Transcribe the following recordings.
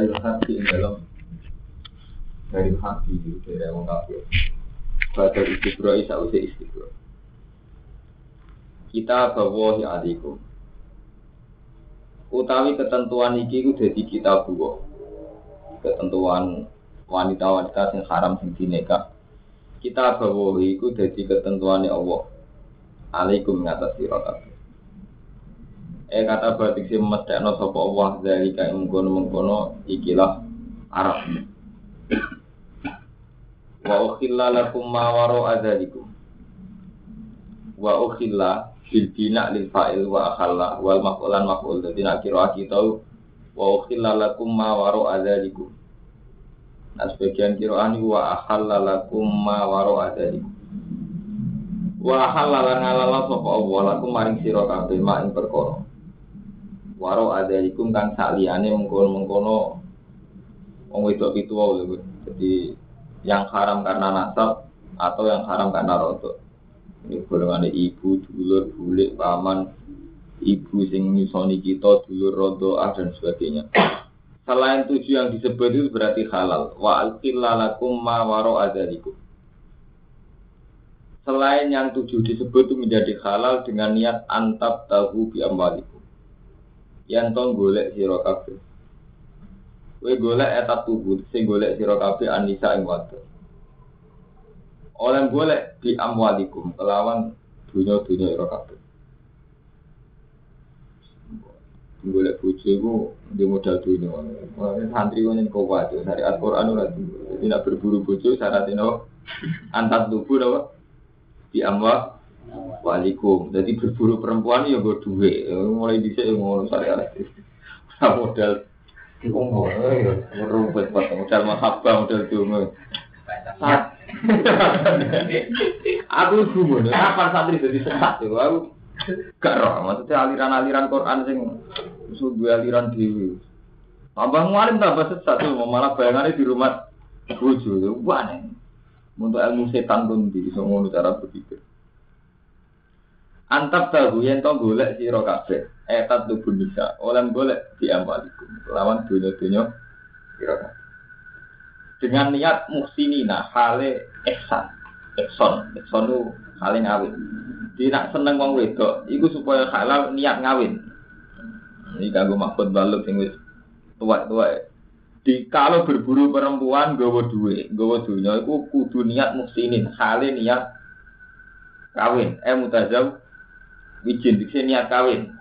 dari hati yang dalam dari hati dari orang kafir. Badal istibro isa usia istibro. Kita bawa ya adikum. Utawi ketentuan iki ku dadi kita bawa. Ketentuan wanita-wanita sing haram sing dineka. Kita bawa iku dadi ketentuannya Allah. Alaikum ngatas sira. Eh kata batik si mestekno sapa Allah dari kae mengkono-mengkono ikilah Arab. Wa ukhilla lakum ma wara adzalikum. Wa ukhilla bil bina lil fa'il wa akhalla wal maf'ulan maf'ul. Dadi nak kira kita wa ukhilla lakum ma wara adzalikum. Nah sebagian kiraan wa akhalla lakum ma wara adzalikum. Wa halalan ngalala sapa Allah lakum maring sira kabeh mak ing. Waro adalikum kang saliyane mengkono-mengkono wong wedok itu lho. Jadi yang haram karena nasab atau yang haram karena rodo. Ini golongan ibu, dulur, bulik, paman, ibu sing nyusoni kita, dulur rodo, ah dan sebagainya. Selain tujuh yang disebut itu berarti halal. Wa alqillalakum ma waro adalikum. Selain yang tujuh disebut itu menjadi halal dengan niat antab tahu bi. Yang tong golek sira kabeh. Kowe golek etat tubuh, sing golek sira kabeh anisa ing wadon. Oleh golek bi amwalikum kelawan dunya-dunya ira kabeh. Golek di modal dunya. Santri kok yen kok wae syariat Quran ora tidak berburu bojo syaratnya antar tubuh apa? di amwa walikum. Jadi berburu perempuan ya gue duit. Mulai bisa yang ngono syariat. Nah, modal Ngomong, pas modal mahabbah, modal dungu. Aku gumun, kapan santri jadi sesat ya? Aku gak roh, maksudnya aliran-aliran Quran sing sudah aliran dewi. Tambah ngalim tambah sesat tuh, malah bayangannya di rumah bojo, wah. Untuk ilmu setan pun di iso ngono cara berpikir. Antap tahu yang tau golek sira kabeh. Etat tubuh bisa oleh golek di amalikum. Lawan dunia-dunia kabeh. Dengan niat muhsinina hale ihsan. Ihsan, ihsan itu hale ngawin. Di nak seneng wong wedok, iku supaya halal niat ngawin. Ini kanggo maksud baluk sing wis tua-tua di kalau berburu perempuan gawa duwe, gawa dunya iku kudu niat muksinin, hale niat kawin, eh mutazam wijin dikse niat kawin.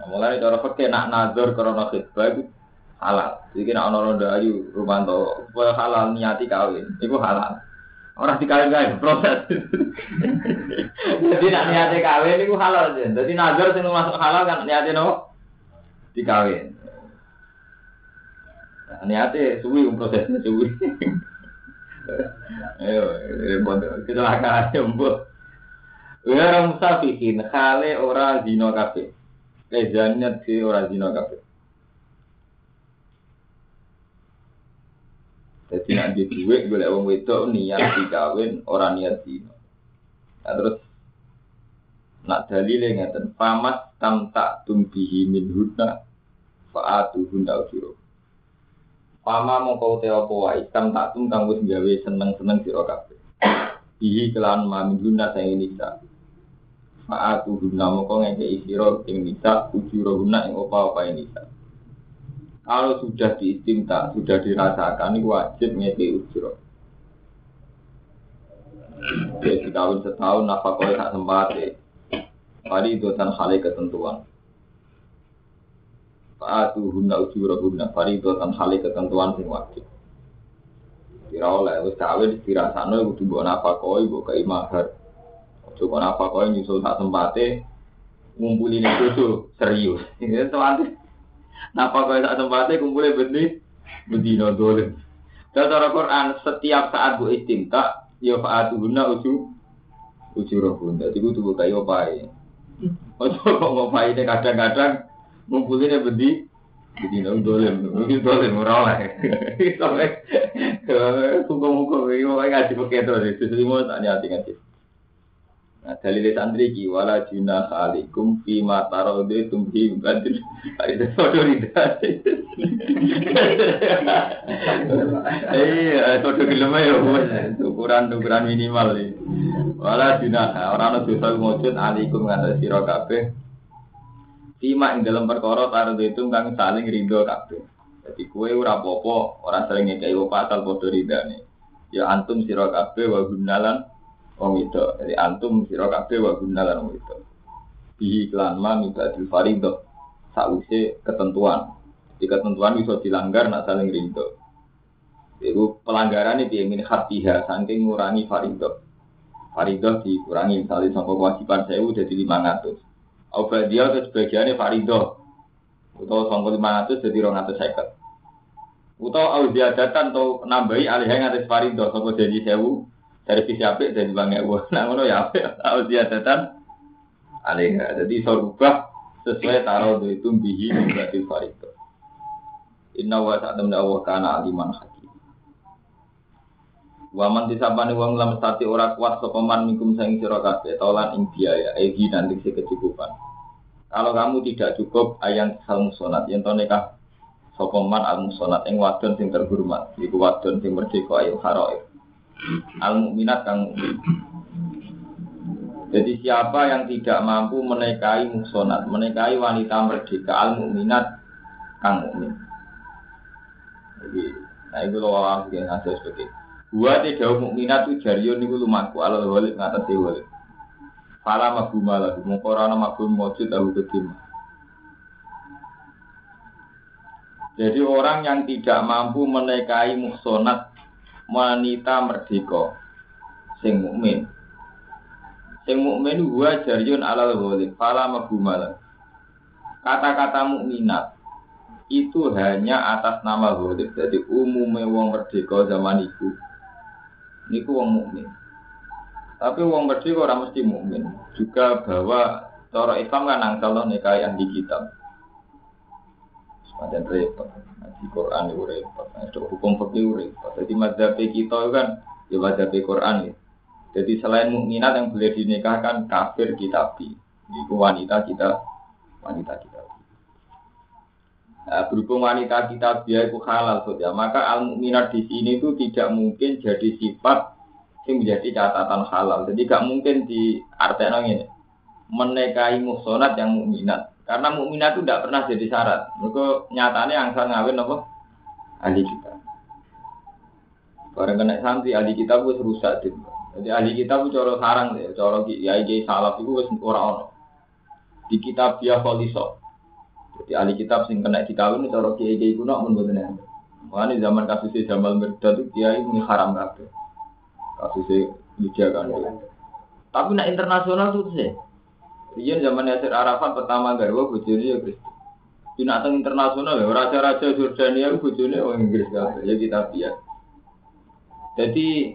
Nah, mulai cara fakir nak nazar karena khidbah itu halal. Jadi nak ono ronda ayu rumanto, halal niati kawin, itu halal. Orang dikawin kawin proses. Jadi nak niati kawin itu halal aja. Jadi nazar sing masuk halal kan niati no dikawin. Nah, niatnya suwi prosesnya suwi. Ayo, kecelakaan jemput. Wira musafihin khale ora zina kabeh. Lezannya di ora zina kabeh. Jadi nanti duit boleh wong wedok niat dikawin ora niat zina. Nah, terus nak dalile ngeten famas tam tak tumbihi min hudna faatu hunda ujiro. Pama mongko te apa wae tam tak tum kang wis gawe seneng-seneng sira kabeh. Bihi kelan mamin guna sing nisa. Faatu guna mongko ngeke sira ing nisa ujiro guna ing apa-apa nisa. Kalau sudah diistimta, sudah dirasakan, ini wajib ngeke ujiro. Ya dikawin setahun nafkah tak sempat Pari itu tan hal ketentuan. Fa'atu hunna ujura hunna faridatan hale ketentuan sing wajib. Kira oleh wis kawin dirasakno kudu mbok nafakoi mbok kei mahar. Aja kok nafakoi nyusul sak sempate ngumpuli ning bojo serius. Ini tuan nafakoi sak sempate kumpule bendi bedino dolen. Dan cara Quran setiap saat bu istimta ya fa'atu hunna uju ujura hunna. Jadi kudu kei opae. Ojo kok ngopai kadang-kadang ngumpulin bendi jadi nang dolen mungkin dolen ora oleh. Sampai muka-muka ini mau ngaji pakai itu itu semua tak nyati ngaji Nah, dalil santri ki wala juna alaikum fi ma tarode tumhi badil. Itu foto rida. Eh, foto gelem ya ukuran ukuran minimal iki. Wala juna ora ana dosa mujud alaikum ngata sira kabeh. Tima ing dalam perkara tarode itu kang saling ridho kabeh. Jadi kue ora apa-apa, ora saling ngekei apa asal padha ridane. Ya antum sira kabeh wa gunalan wong itu. Jadi antum sira kabeh wa guna wong itu. Bihi iklan ma mibadil farido sause ketentuan. Di ketentuan bisa dilanggar nak saling rindu. Itu pelanggaran ini min hatiha saking ngurangi farido. Farido dikurangi misalnya sampai kewajiban saya udah jadi 500. Obat dia itu sebagiannya farido. Atau sampai 500 jadi 250. Atau auziadatan atau nambahi alih yang atas farido sampai jadi sewu dari sisi apik dari bangga gua nah ngono ya apik tahu dia datang alaiha jadi sorubah sesuai taruh itu bihi berarti farito inna wa sa'adam Allah kana aliman hakim. Waman disabani wong lam stati ora kuat sopaman mikum saing sira kabeh tolan ing biaya egi nanti si kecukupan. Kalau kamu tidak cukup ayang sal musonat. Yen to nikah sopaman al musonat ing wadon sing terhormat iku wadon sing merdeka ayo haroif al mukminat kang mukmin. Jadi siapa yang tidak mampu menikahi muksonat, menikahi wanita merdeka al mukminat kang mukmin. Jadi, nah itu loh orang yang ngasih seperti Gua tidak mukminat itu jarion itu lumaku alal walid ngatasi walid. Fala maguma lahu, mengkorana magum mojud tahu kedim. Jadi orang yang tidak mampu menikahi muksonat wanita merdeka sing mukmin. Sing mukmin gua jariyun alal ghalib, fala magumala. Kata-kata mukminat itu hanya atas nama ghalib. Jadi umumnya wong merdeka zaman itu niku wong mukmin. Tapi wong merdeka orang mesti mukmin. Juga bahwa cara Islam kan angsal nikah yang di kitab. Semacam repot di Quran itu repot. Nah, hukum fikih repot. Jadi madzhab kita kan ya madzhab Quran ya. Jadi selain mukminat yang boleh dinikahkan kafir kitabi. Itu wanita kita wanita kita. Nah, berhubung wanita kita dia itu halal ya, maka al mukminat di sini itu tidak mungkin jadi sifat yang menjadi catatan halal. Jadi gak mungkin di artinya ini menikahi muhsonat yang mukminat. Karena mukminah itu tidak pernah jadi syarat. Mereka nyatanya yang saya ngawin apa? Ahli kita. Barang kena santri ahli kita itu rusak deh. Jadi ahli kita itu coro sarang deh, coro ya kiai salaf itu wis ora ono. Di kitab dia kholiso. Jadi ahli kitab sing kena dikawin coro kiai kiai kuno bener. Makanya zaman kasusnya Jamal Mirdad itu kiai ini haram kabeh. Kasusnya dijaga kan. Tapi nak internasional itu sih. Iya zaman Yasir Arafat pertama garwa bojone ya Kristen. Binatang internasional ya raja-raja Jordania bojone orang Inggris kabeh ya kita biar. Jadi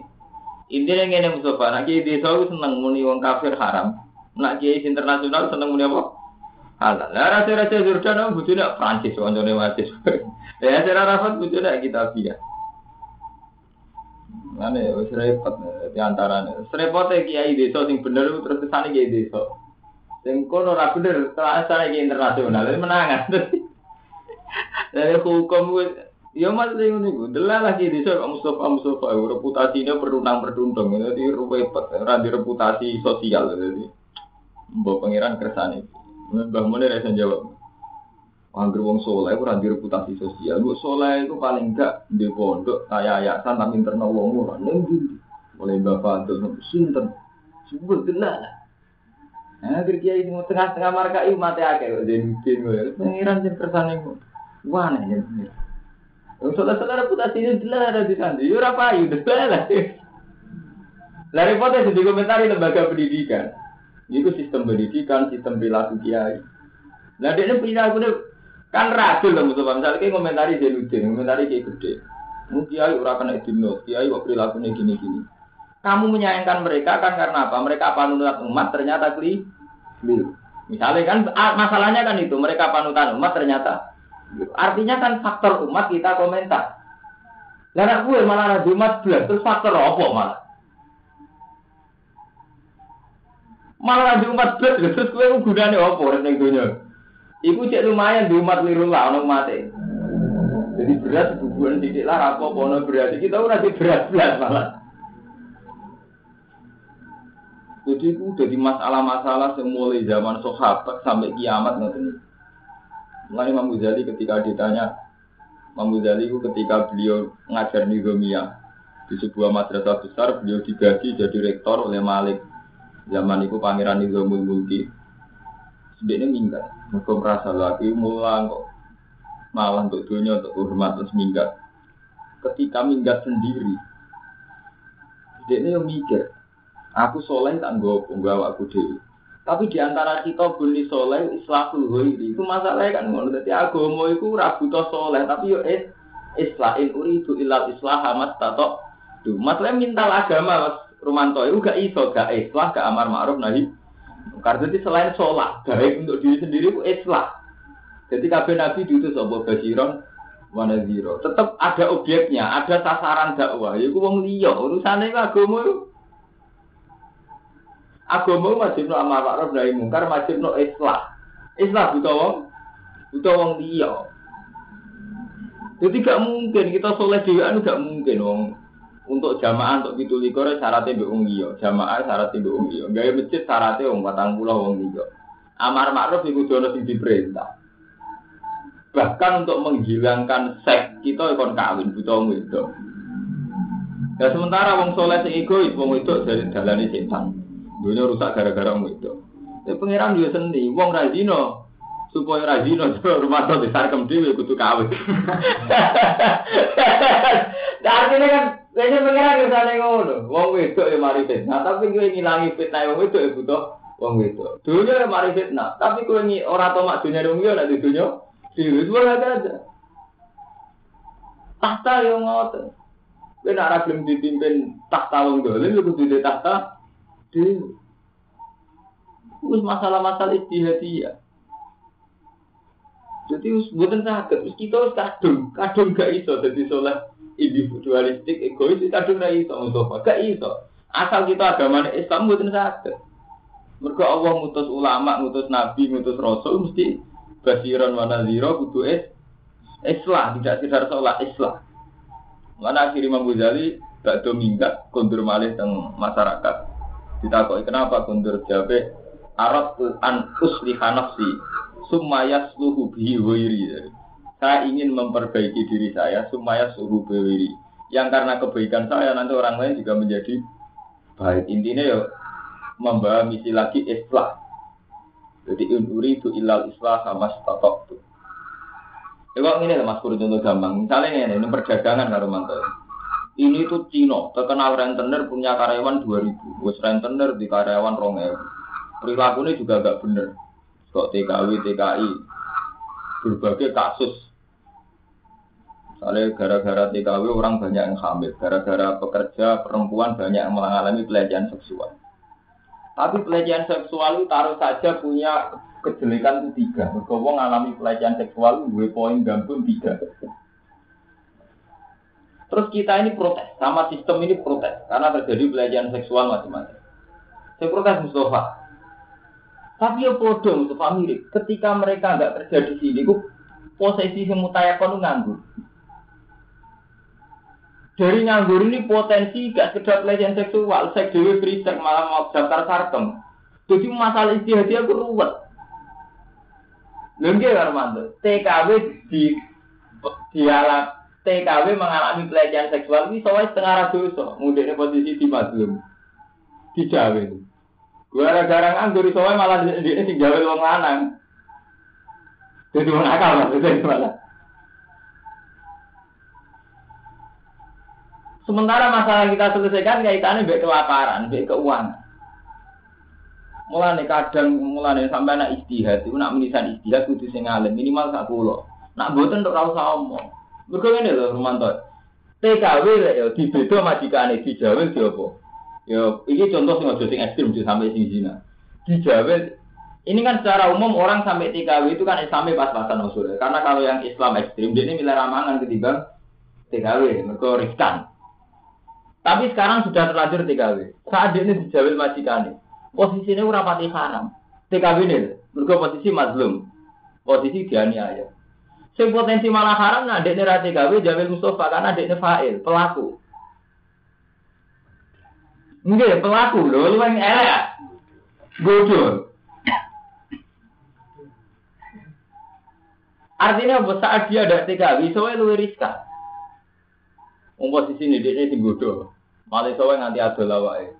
intinya ngene Mustafa, nak kiai desa itu seneng muni wong kafir haram. Nak kiai internasional seneng muni apa? Halal. Lah raja-raja Jordania bojone Prancis kancane wasis. Ya Yasir Arafat bojone kita biar. Mane wis repot di antarane. Repotnya kiai desa sing bener terus kesane kiai desa. Sing kono ora bener, terasa iki internasional, menangan. Dari hukum Ya mas ini gue, delah lagi di sana Mustafa Mustafa, reputasinya berdundang berdundang, jadi repot, randi reputasi sosial, jadi bawa pangeran kersane. Mbah Munir rasa jawab, Angger wong soleh itu randi reputasi sosial, bu soleh itu paling enggak di pondok kayak yayasan tapi internal wong ora nenggi, mulai bapak tuh sinten, sebut delah Nah, akhir kiai mau tengah-tengah marka iu mati akeh kok mungkin gue. Pengiran sing kersane gue. Wah nih ya. Yang saudara reputasi itu jelas ada di sana. Yo apa payu, jelas lah. Lah repotnya di komentari lembaga pendidikan. Itu sistem pendidikan, sistem perilaku kiai. Nah dia ini perilaku kan racun loh musuh misalnya kayak komentari Zainuddin, komentari kayak gede. Mungkin kiai ora kena dino, kiai kok perilakunya gini-gini. Kamu menyayangkan mereka kan karena apa? Mereka panutan umat ternyata keliru. Misalnya kan masalahnya kan itu mereka panutan umat ternyata artinya kan faktor umat kita komentar. Lah gue malah ada umat belas terus faktor apa malah? Malah di umat belas terus kowe gunane apa ning donya? Iku cek lumayan di umat liru lah ono mate. Jadi beras bubuhan titik lah apa ono beras kita ora di beras belas malah. Jadi itu jadi masalah-masalah yang mulai zaman sahabat sampai kiamat nanti. Mulai Imam Ghazali ketika ditanya, Imam Ghazali itu ketika beliau ngajar nizamiyah di sebuah madrasah besar, beliau digaji jadi rektor oleh Malik. Zaman itu pangeran Nizamul Mulki. Sebenarnya minggat, mereka merasa lagi mulang kok malah untuk dunia untuk hormat terus minggat. Ketika minggat sendiri, dia ini mikir, aku soleh tak nggak penggawa aku dewi. Tapi di antara kita bunyi soleh, islahul ghairi. Itu masalahnya kan ngono. Jadi agama itu ragu to soleh, tapi yo is islahin uridu ilal islah mas tato. Tuh, masalahnya minta agama mas Rumanto itu gak iso, gak islah, gak amar ma'ruf nahi. Karena itu selain sholat, baik untuk diri sendiri itu islah. Jadi kabeh nabi diutus apa basiron mana zero. Tetap ada objeknya, ada sasaran dakwah. Iku wong liya, urusane agama itu. Agama wajib no amar ma'ruf nahi mungkar, wajib no islah. Islah buta wong, buta wong liya. Jadi gak mungkin kita soleh dewan gak mungkin wong untuk jamaah untuk itu likur syaratnya be wong jamaah syaratnya be wong liya. Gaya masjid syaratnya wong patang pulau wong liya. Amar makruf iku dono sing diperintah. Bahkan untuk menghilangkan seks kita ikon kawin buta wong itu ya sementara wong soleh sing egois wong itu dari dalane setan dunia rusak gara-gara itu ya pangeran juga seni wong razino supaya razino rumah tuh besar kemdiwi kudu kawin artinya kan Lha pengiran kesane ngono. Wong wedok ya mari fitnah, tapi kowe ngilangi fitnah wong wedok ya butuh wong wedok. Dunia ya mari fitnah, tapi kowe ngi ora tau mak dunia wong yo dunia dhewe ora ada. Tahta yo ngoten. Kowe nek ora dipimpin tahta wong dolim yo kudu di tahta Wis masalah-masalah istihadiyah. Jadi buatan sakit, kita harus kadung, kadung gak iso jadi soleh individualistik, egois, itu kadung ra iso Mustafa, gak iso. Asal kita agama Islam mboten saged. Mergo Allah mutus ulama, mutus nabi, mutus rasul mesti basiran wa nadhira kudu es islah, tidak sekedar sholat islah. Mana akhir Imam Ghazali gak do minggat kondur malih teng masyarakat. Ditakoki kenapa kondur jabe Arab an usliha nafsi summa yasluhu bihi ghairi saya ingin memperbaiki diri saya supaya suhu bewiri. Yang karena kebaikan saya nanti orang lain juga menjadi baik. Intinya ya membawa misi lagi islah. Jadi unuri itu ilal islah sama statok tuh. Ya kok ini mas Pur contoh gampang. Misalnya ini, ini perdagangan karo mantel. Ini tuh Cino, terkenal rentenir punya karyawan 2000. Bos rentenir di karyawan rongel. Perilakunya juga gak bener. Kok TKW, TKI, berbagai kasus Soalnya gara-gara TKW orang banyak yang hamil, gara-gara pekerja perempuan banyak yang mengalami pelecehan seksual. Tapi pelecehan seksual itu taruh saja punya kejelekan itu tiga. Berkobong mengalami pelecehan seksual, gue poin gambung tiga. Terus kita ini protes, sama sistem ini protes, karena terjadi pelecehan seksual macam-macam. Saya protes Mustafa. Tapi ya bodoh Mustafa mirip. Ketika mereka nggak kerja di sini, posisi semutayakon nganggur. Dari nganggur ini potensi gak sekedar pelecehan seksual, seks dewi free malah mau daftar sarkem. Jadi masalah istihadi aku ruwet. Lengge Armando, TKW di dialak TKW mengalami pelecehan seksual ini soalnya setengah dosa, mudahnya posisi di mazlum, di Jawa. Gue gara-gara nganggur soalnya malah di sini sing Jawa wong lanang. Jadi wong akal maksudnya malah. Sementara masalah kita selesaikan kaitannya baik kelaparan, baik keuangan. Mulane kadang mulane sampai anak istihad itu nak menisan istihad kudu sing alim minimal sak. Nak boten untuk ora usah omong. Mergo ngene lho Rumanto. TKW lek ya dibeda majikane dijawel di apa? Ya iki contoh sing aja sing ekstrem sampai sing zina. Dijawel ini kan secara umum orang sampai TKW itu kan Islamnya pas-pasan usul. Karena kalau yang Islam ekstrim dia ini milih ramangan ketimbang TKW, mereka riskan. Tapi sekarang sudah terlanjur TKW. Saat ini dijawil majikan posisinya ora pati haram. TKW ini, mergo posisi mazlum. Posisi dianiaya. Sing potensi malah haram nah dekne ra TKW Jamil Mustafa karena dekne fa'il, pelaku. Nggih, pelaku lho, yang elek. Bodoh. Artinya apa? Saat dia ada TKW, soalnya lu riskan. Wong posisi ini dia sing bodoh. Malah soalnya nganti ada lawake.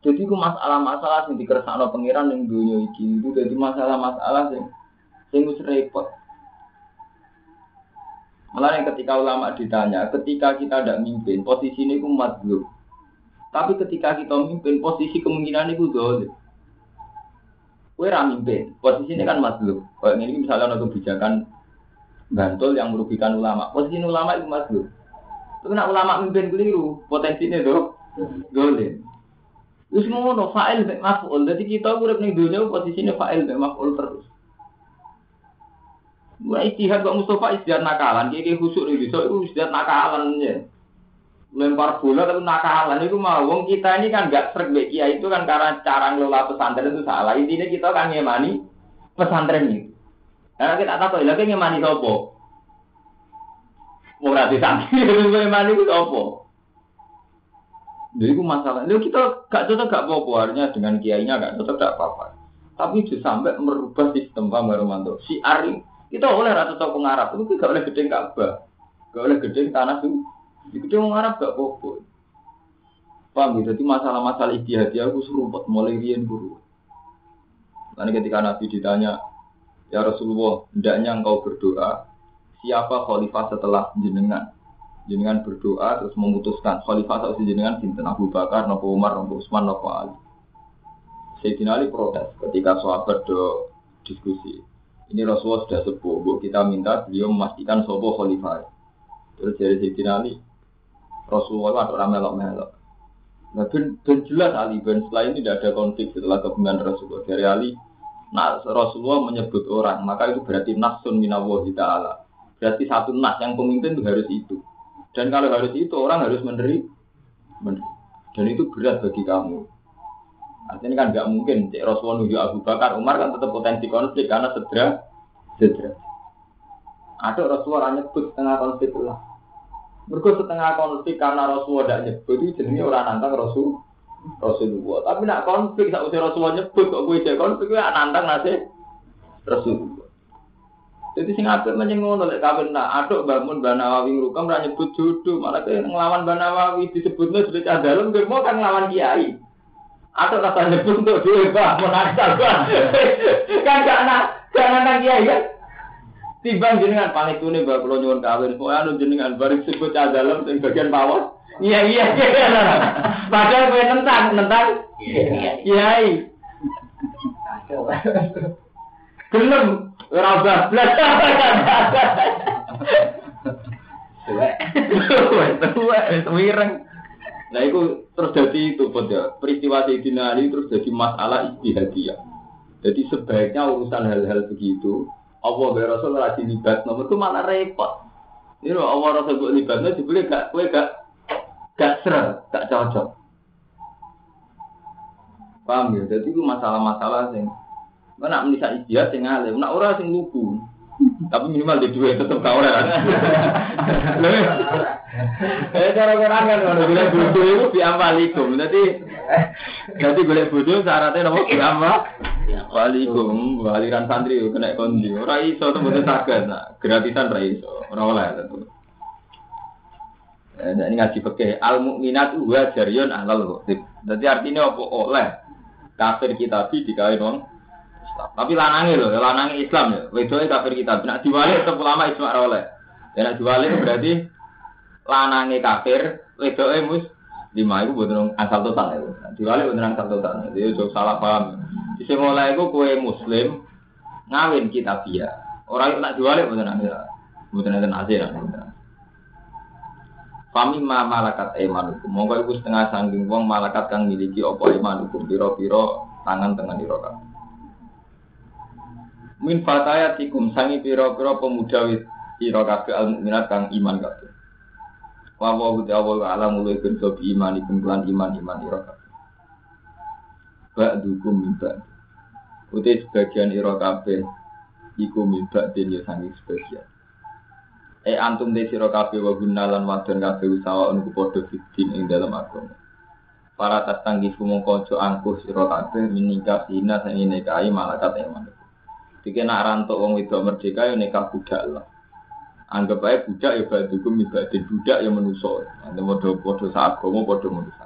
Jadi ku masalah-masalah sing dikersakno pangeran ning dunia iki itu jadi masalah-masalah sing sing wis repot. Malah yang ketika ulama ditanya, ketika kita tidak mimpin, posisi ini ku madlub. Tapi ketika kita mimpin, posisi kemungkinan itu dolim. Kue mimpin, posisi ini kan madlub. Kalau ini misalnya ada kebijakan bantul yang merugikan ulama, posisi ulama itu madlub. Nak ulama mimpin keliru, potensinya tuh dolim. Wis ngono fa'il mek maf'ul. Dadi kita urip ning dunya posisine fa'il mek maf'ul terus. Mulai istihad kok Mustafa istihad nakalan, kayak khusuk nih so itu istihad nakalan ya. Lempar bola tapi nakalan itu mau wong kita ini kan gak srek kiai itu kan karena cara ngelola pesantren itu salah. Intinya kita kan ngemani pesantren itu. Karena kita tahu lagi ngemani sopo. Mau gratis santri, ngemani itu sopo. Jadi itu masalah. Lalu kita gak cocok gak apa-apa, dengan kiainya gak cocok gak apa-apa. Tapi itu sampai merubah sistem Pak Maromanto. Si Ari kita oleh rata toko Arab itu gak oleh gedeng Ka'bah, gak oleh gedeng tanah itu. Di gedeng Arab gak apa-apa. Paham ya? Jadi masalah-masalah istihadi aku seruput mulai rian guru. Nanti ketika Nabi ditanya, Ya Rasulullah, hendaknya engkau berdoa, siapa khalifah setelah jenengan? Jenengan berdoa terus memutuskan khalifah atau jenengan sinten Abu Bakar, Nabi Umar, Nabi Utsman, Nabi Ali. Sayyidina Ali protes ketika sahabat do diskusi. Ini Rasulullah sudah sepuh, bu kita minta beliau memastikan sobo khalifah. Terus dari Sayyidina Ali, Rasulullah ada orang melok-melok. Nah, ben, ben jelas Ali, ben setelah ini tidak ada konflik setelah kepemimpinan Rasulullah. Dari Ali, nah Rasulullah menyebut orang, maka itu berarti nasun minawahi ta'ala. Berarti satu nas yang pemimpin itu harus itu. Dan kalau harus itu, orang harus meneri. Dan itu berat bagi kamu. Artinya kan nggak mungkin cek Rasulullah nunggu Abu Bakar, Umar kan tetap potensi konflik karena sedera, sedera. Ada Rasulullah nyebut setengah konflik lah. Mereka setengah konflik karena Rasulullah tidak nyebut itu jenisnya orang nantang Rasul Rasulullah. Tapi nak konflik saat usia Rasulullah nyebut kok gue jadi konflik ya nantang nasi Rasulullah. Jadi sing apik menyang ngono lek kawin nak aduk bangun Banawawi ngrukam ra nyebut jodoh malah ke nglawan Banawawi disebutnya sudah dalem mau kan nglawan kiai. Atau rasa nyebut untuk dhewe Pak, menakal Kan gak nak, gak nantang kiai kan. Timbang jenengan paling tune mbak kula nyuwun kawin, pokoke anu jenengan bareng sebut cah dalem sing bagian pawon. Iya iya. Padahal kowe nentang, nentang. Kiai. Gelem ora bablas. Tuwek. Tuwek, tuwek, Nah itu terus jadi itu pada peristiwa Sayyidina Ali terus jadi masalah istihadiyah. Jadi sebaiknya urusan hal-hal begitu Allah dan Rasul lagi libat nomor itu mana repot. Ini loh Allah Rasul buat libatnya dibeli gak kue gak gak ser, gak cocok. Paham ya? Jadi itu masalah-masalah sing mana menisa istihad sing alim, nak ora sing lugu. Tapi minimal di dua tetap kau lah. Eh cara orang kan kalau boleh bodoh itu biampalikum. Jadi jadi boleh bodoh syaratnya nopo biampa. Walikum, waliran santri kena kondi. Orang iso tuh betul sakit. Gratisan ora iso. Ora oleh tentu. Eh, ini ngaji pakai al mukminat wa jaryon alal Jadi artinya apa oleh kafir kita di dikawin wong Islam. Tapi lanangi loh, lanangi Islam ya. Wedoe kafir kita. Nak diwalik tetap ulama ijma oleh. Ya nak diwalik berarti lanangi kafir, wedoe mus lima itu betul asal total itu. Diwalik betul asal total. Jadi itu salah paham. Di mulai itu kue Muslim ngawin kita via. Orang itu nak diwalik betul nanti. Betul nanti nasir. Fami ma malakat imanukum. Monggo iku setengah sangking wong malakat kang miliki apa imanukum pira-pira tangan tengah dirokat min fatayatikum sangi pira-pira pemuda pira kabeh al mukminat kang iman kabeh. Wa wa wa wa alam mulai ben iman ikum lan iman iman ira kabeh. ba'dukum min ba'd. Uti sebagian ira kabeh iku min ba'din ya sangi sebagian. E antum de sira kabeh wa gunalan wadon kabeh usaha niku padha fitin ing dalam agama. Para mongko aja angkuh sira kabeh minika sina sing nikahi malakat eman. Dike nak rantuk wong wedok merdeka ya nikah budak lah. Anggap aja budak ya badukum ibadin budak ya menuso. Nanti podo-podo saat gomo podo menuso.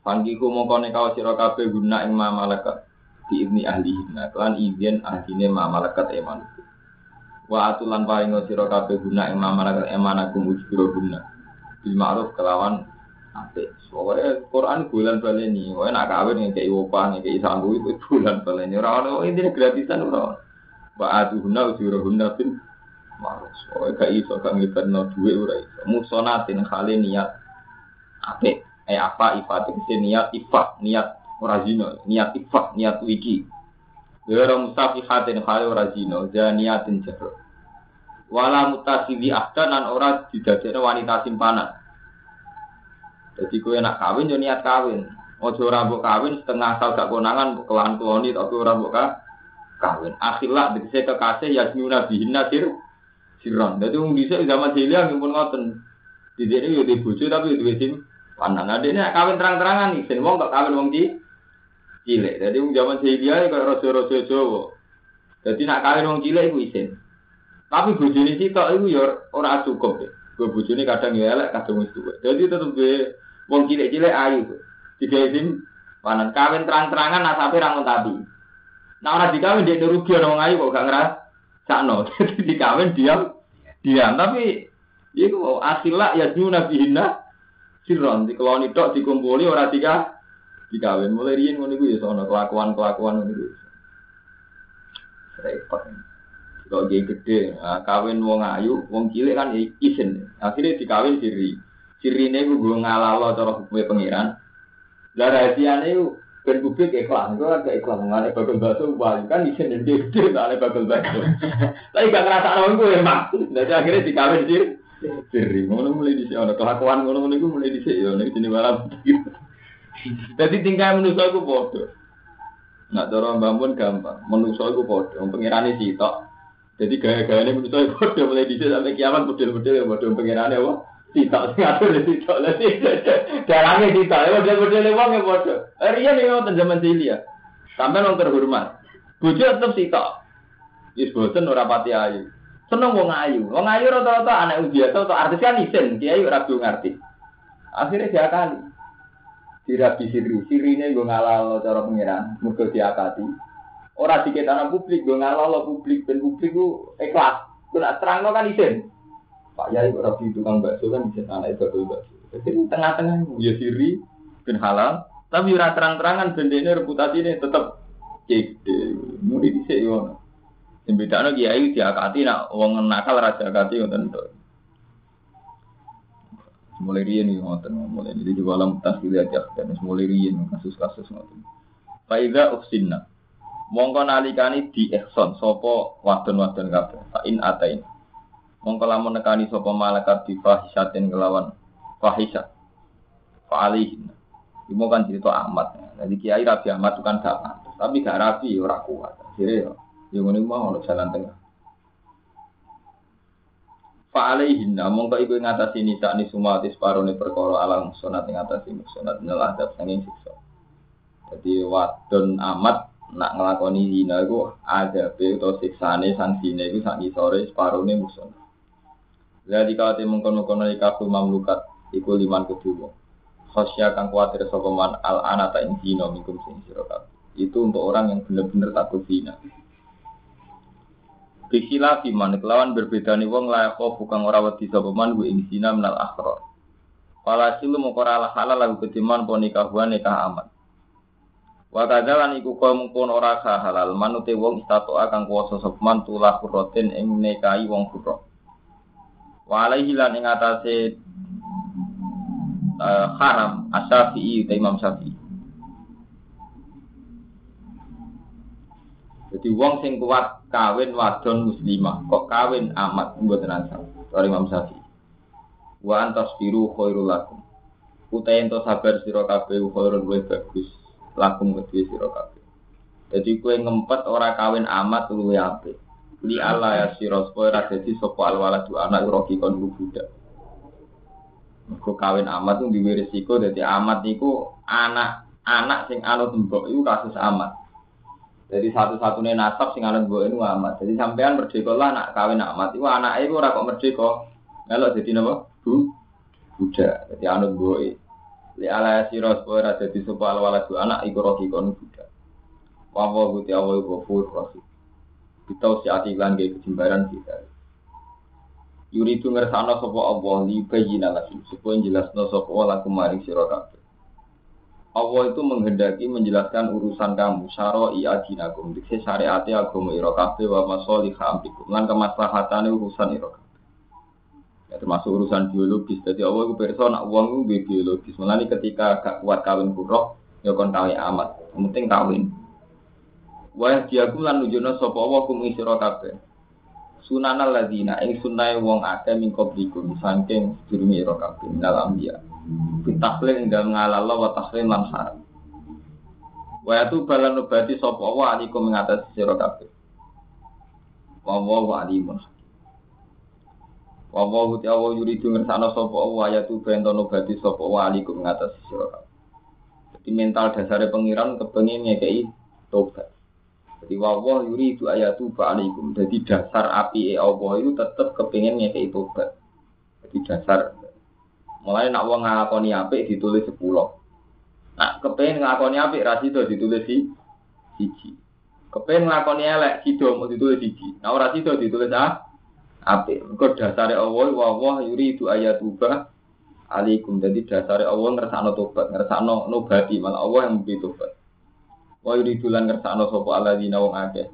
Panggiku mongko nikah sira kabeh guna ing malakat di ibni ahli nah kelan izin ahline malakat eman. Wa atulan paring sira kabeh guna ing malakat emanakum ujbiro guna. Bil ma'ruf kelawan apik. Soale Quran bulan baleni, wae nak kawin ngekeki opah, ngekeki sanggu itu bulan baleni. Ora ono intine gratisan ora. Wa atuhuna ujurahunna bil ma'ruf. Soale gak iso gak ngibadno dhuwit ora iso. Musonatin khali niat apik eh apa ifat itu niat ifat niat orazino niat ifat niat wiki Wira mustafihatin khali orazino niatin jahro wala mutasibi ahdan dan ora didadekno wanita simpanan jadi kue nak kawin yo niat kawin ojo ora kawin setengah asal gak konangan kelan keloni tapi ora mbok kawin akhirlah dikese kekasih yasmuna bihinna sir siron dadi wong bisa zaman jahiliyah pun ngoten di sini yo di bojo tapi yo duwe sim Panan ada ini kawin terang-terangan nih, sen wong gak kawin wong cilik. Jadi wong zaman jahiliyah kok raja-raja Jawa. Jadi nak kawin wong cilik iku isin. Tapi bojone kok iku ya ora cukup. Gue bojone kadang ya elek, kadang tuwa. Jadi tetep gue wong cilik-cilik ayu. Tiga isin panan kawin terang-terangan nasabe ra tapi. Nah ora dikawin dia rugi orang ayu kok gak ngeras sakno. Dikawin diam diam tapi itu asilak ya nabi bihina Siron dikeloni tok dikumpuli ora tiga dikawin mulai riyen ngono iku ya sono kelakuan-kelakuan ngono iku. Repot. Kalau gede, nah, kawin wong ayu, wong cilik kan izin. Akhirnya dikawin siri. Siri ini gue ngalalo cara hukumnya pengiran. Lah rahasia ini ben publik ikhlas, itu kan ikhlas mengenai bagel bakso, wah kan izin dan dia gede, mengenai bagel bakso. Tapi gak ngerasa orang gue emang. Jadi akhirnya dikawin siri. Siri, ngono mulai di sini, kelakuan ngono ngono itu mulai di sini, ya, ini sini malam. Jadi tingkah manusia itu bodoh. Nak cara bangun gampang, manusia itu bodoh, pengirane sitok. Jadi gaya-gayanya manusia itu bodoh mulai di sini sampai kiamat bodoh-bodoh ya bodoh pengirane apa? Sitok, ngatur di sitok lah sih. Darahnya sitok, ya bodoh-bodoh lewang ya bodoh. Rian nih mau zaman ya. Sampai nong terhormat. Bodoh tetap sitok. Is bosen ora pati ayu. Seneng wong ayu. Wong ayu rata-rata anak biasa atau artis kan isen, dia ayu rabi ngerti. Akhirnya dia kali. Dirabi siri, sirine gue ngalal cara pengiran, mergo diakati. Orang dikit anak publik, gue ngalal publik, dan publik gue ikhlas. Gue nak terang kan isen. Pak Yai rabi tukang bakso kan isen anak itu bakso. Jadi tengah-tengah ya siri, ben halal. Tapi ora terang-terangan bendene reputasi ini tetap cek. Mudi dhisik yo. Sing bedakno kiai diakati nak wong nakal ra diakati ngoten to. Mulai riyen iki ngoten, mulai ini juga alam tasbih aja dan mulai riyen kasus-kasus ngoten. Faida ufsinna. Mongko nalikani di ihsan sapa wadon-wadon kabeh. Fa in. Mongko lamun nekani sapa malaikat di fahisatin kelawan fahisat. Fa alihin. Ibu kan cerita amat. Jadi kiai rabi amat itu kan gak Tapi gak rabi ya ora kuat. Jadi Ya ngene mau ono jalan tengah. Fa alaihinna mongko iku ngatasi nisa ni sumati separone perkara alam sunat ing ngatasi sunat nel adab sanging siksa. Jadi wadon amat nak ngelakoni zina iku ada be utawa siksane sanksine iku sak ngisore separone musuh. Jadi kalau temu kono-kono ikaku mamlukat iku liman kedua. Khosya kang kuatir sokoman al anata ing zina mingkum sing Itu untuk orang yang benar-benar takut zina. Bikila fiman kelawan berbeda nih wong layak kok bukan ora wedi sapa man gue ing zina minal akhro. Pala silu mau lah halal lagu ketiman pon nikahuan nikah amat. Wa kadalan iku kau mungkon ora halal manute wong istato akan kuasa sapa man tulah kuroten ing nikahi wong kuro. Wa alaihi lan ing atase uh, haram asyafi'i Imam Syafi'i. Jadi wong sing kuat kawin wadon muslimah, kok kawin amat mboten asal. Sorry Imam Syafi'i. Wa antas biru khairul lakum. Utai ento sabar sira kabeh khairun wa bagus. lakum kedue sira kabeh. Dadi kowe ngempet ora kawin amat luwe apik. Li Allah ya sira supaya ora dadi sapa alwaladu anak roki kon budak. Mergo kawin amat ku duwe resiko dadi amat iku anak anak sing anut mbok iku kasus amat. Jadi satu-satunya nasab sing anut mbok itu amat. Jadi sampean merdeka lah nak kawin amat iku anake iku ora kok merdeka. Melok dadi napa? Bu budak. Dadi anut mbok Li ala sira supaya dadi sapa anak iku roki kon budak. Wa wa awal ghafur rahim. Kita si ati lan ge kejimbaran kita. Yuri itu ngersana sapa Allah li bayyina lakum supaya jelasno sapa lakum maring sira kabeh. Allah itu menghendaki menjelaskan urusan kamu syara'i adinakum dikse syariate agama ira kabeh wa masalih amrikum lan kemaslahatane urusan ira. Ya, termasuk urusan biologis. Jadi Allah itu perso nak uang itu biologis. Melani ketika gak kuat kawin buruk, ya kon kawin amat. Penting kawin. Wah diaku lan nunjukno sapa Allah kum isira kabeh. Sunana ladina ing sunnahe wong akeh min qablikum saking sedurunge ira kabeh minal anbiya. Bitahlil ing dalem ngalala wa tahlil lan haram. Wa tu balan obati sapa Allah alikum mengatasi sira kabeh. Wa wa alimun. Wa wa uti Allah yuridu ngersana sapa Allah ayatu benten obati sapa Allah alikum sira kabeh. Jadi mental dasare pengiran kepengin ngekei tobat. Jadi wawah yuri itu ayatu alaikum. Jadi dasar api e Allah itu tetap kepingin ngekei tobat. Jadi dasar. Mulai nak wong ngakoni api ditulis sepuluh. Nak kepingin ngakoni api rasido ditulis si siji. Kepingin ngakoni elek sido mau ditulis siji. Nah ora sido ditulis ah api. Mergo dasare Allah wawah yuri itu ayatu alaikum. Jadi dasare Allah ngersakno tobat, ngersakno nobati malah Allah yang memberi tobat. Wa yuridulan ngersakno sapa alladzina wong akeh.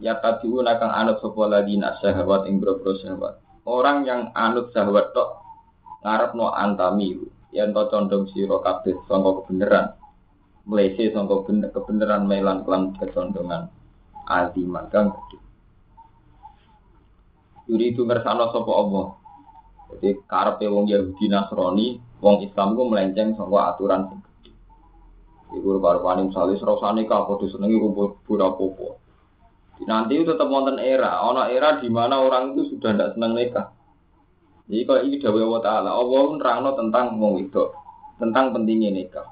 Ya tabiuna kang anut sapa alladzina syahwat ing boro syahwat. Orang yang anut syahwat tok ngarepno antami yen to condong sira kabeh sangka kebenaran. Mlese sangka kebenaran melan kelan kecondongan aziman kang gede. Yuridu ngersakno sapa Allah. Jadi karepe wong Yahudi Nasrani, wong Islam ku melenceng sangka aturan Iku karo paning misalnya serasa nikah, padha senengi kumpul popo. Nanti itu tetap wonten era, ono era di mana orang itu sudah tidak senang nikah. Jadi kalau ini dawai Allah Ta'ala, Allah nerangno tentang wong itu, tentang pentingnya nikah.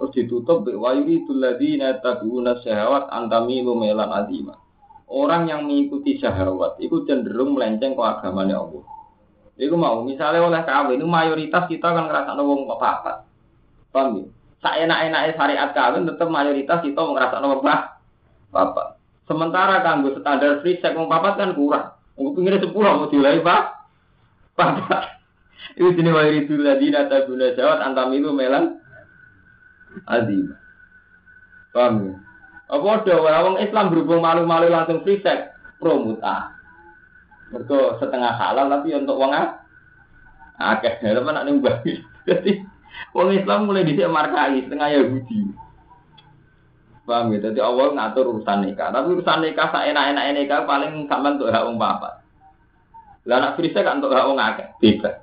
Terus ditutup, wa yuridu ladina tabi'una syahawat antamilu melan azima. Orang yang mengikuti syahwat, itu cenderung melenceng ke agamanya Allah. Itu mau, misalnya oleh kawin, itu mayoritas kita kan ngerasa wong apa-apa. Paham ya? Enak-enaknya syariat kawin tetap mayoritas kita ngerasa nomor bapak. Sementara kanggo standar free sex mau papat kan kurang. Mau pinggirnya sepuluh mau dilai pak. Bapak. Itu jenis mayoritas ladina guna jawat antam itu melan adim. Paham ya? Apa ada orang Islam berhubung malu-malu langsung free sex promuta. Mereka setengah halal tapi untuk uang akeh. Teman nak nimbang. Jadi Wong Islam mulai dhisik markai setengah Yahudi. Paham ya? Jadi Allah ngatur urusan nikah. Tapi urusan nikah sak enak-enak nikah paling sama untuk hak wong papat. Lah anak frisa kan untuk hak wong akeh. Bebas.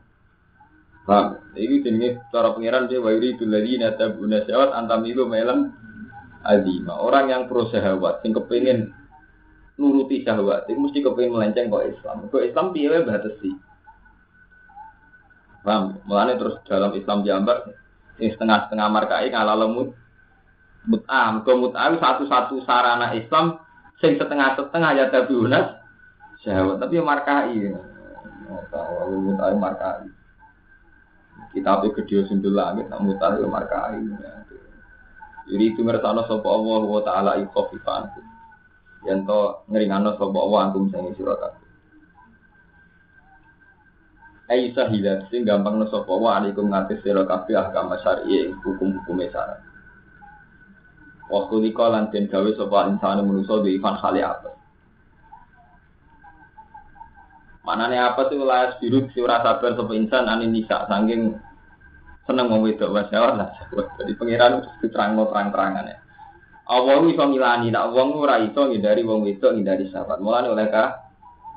Paham? Ini jenenge cara pengiran dia wa yuridu ladina tabuna syawat antamilu melam azima. Orang yang pro syahwat sing kepengin nuruti syahwat, itu mesti kepengin melenceng kok Islam. Kok Islam piye wae batasi. Paham? Terus dalam Islam diambar ini setengah-setengah markai ngalah lemut mut'ah. Mergo mut'ah satu-satu sarana Islam sing setengah-setengah ya tabiunas syahwat tapi markai. Oh, tahu mut'ah markai. Kita pe gede sundul langit nak mut'ah markai. Jadi itu ngersano sapa Allah wa taala ikhafifan. Yen to ngringano Allah antum sing sira. Ai sahilat sing gampang no sapa wa alaikum ngatis sira kabeh ahkam syar'i hukum-hukum syarat. Waktu di kolan den gawe sapa insane manusa di ivan khali apa. Manane apa tuh layas biru si ora sabar sapa insan ane nisa saking seneng wong wedok wis lah. Jadi pangeran diterangno terang-terangan ya. Allah iso milani, nak wong ora iso ngindari wong wedok ngindari sahabat. Mulane oleh ka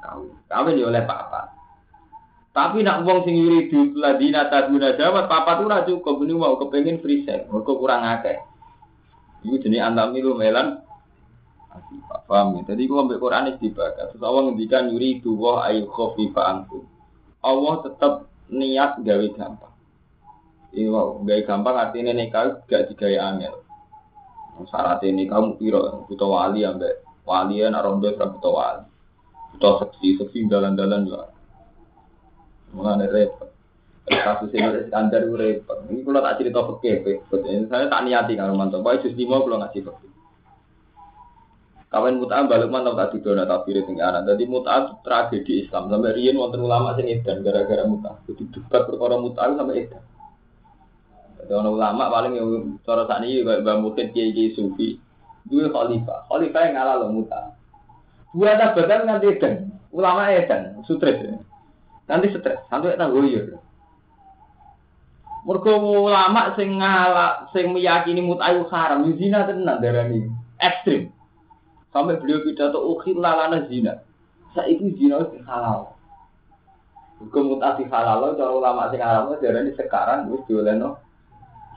kawin. Kawin ya oleh papat. Tapi nak wong sing yuridu ladina taduna jawab papat ora cukup ini mau kepengin free sex, mergo kurang akeh. Iku jenis antamilu melan asifah. Paham ya? Jadi gua ambil Quran ini dibaca. Terus Allah ngendikan yuri duwa ayu khofifa ankum. Allah tetap niat gawe gampang. Ini wow, gawe gampang artinya nikah gak digawe angel. Syarat ini kamu piro butuh wali ambek wali ya nak rondo butuh wali. Butuh seksi seksi dalan-dalan juga. Mengenai repot. Kasus ini standar repot. Ini kalau tak cerita fakir, saya tak niati kalau mantap. Baik justru mau kalau ngasih fakir. Kawan mut'ah balik mantap tak didona tafsir sing anak. Jadi mut'ah tragedi Islam sampai riyen wonten ulama sing edan gara-gara mut'ah. Jadi debat perkara mut'ah sampai edan. Jadi orang ulama paling yang cara saat ini kayak Mbak Mukid Kiai Kiai Sufi. Dua khalifah, khalifah yang ngalah loh mut'ah. Dua tabatan nanti edan, ulama edan, stres. Nanti stres, sampai tak goyor. Mergo ulama sing ngalah, sing meyakini mut'ah haram, zina tenan darani ekstrim. Sampai beliau pidato ukhir lalana zina. Itu zina itu halal. Hukum mutasi halal, cara ulama sing haram ini sekarang wis diolehno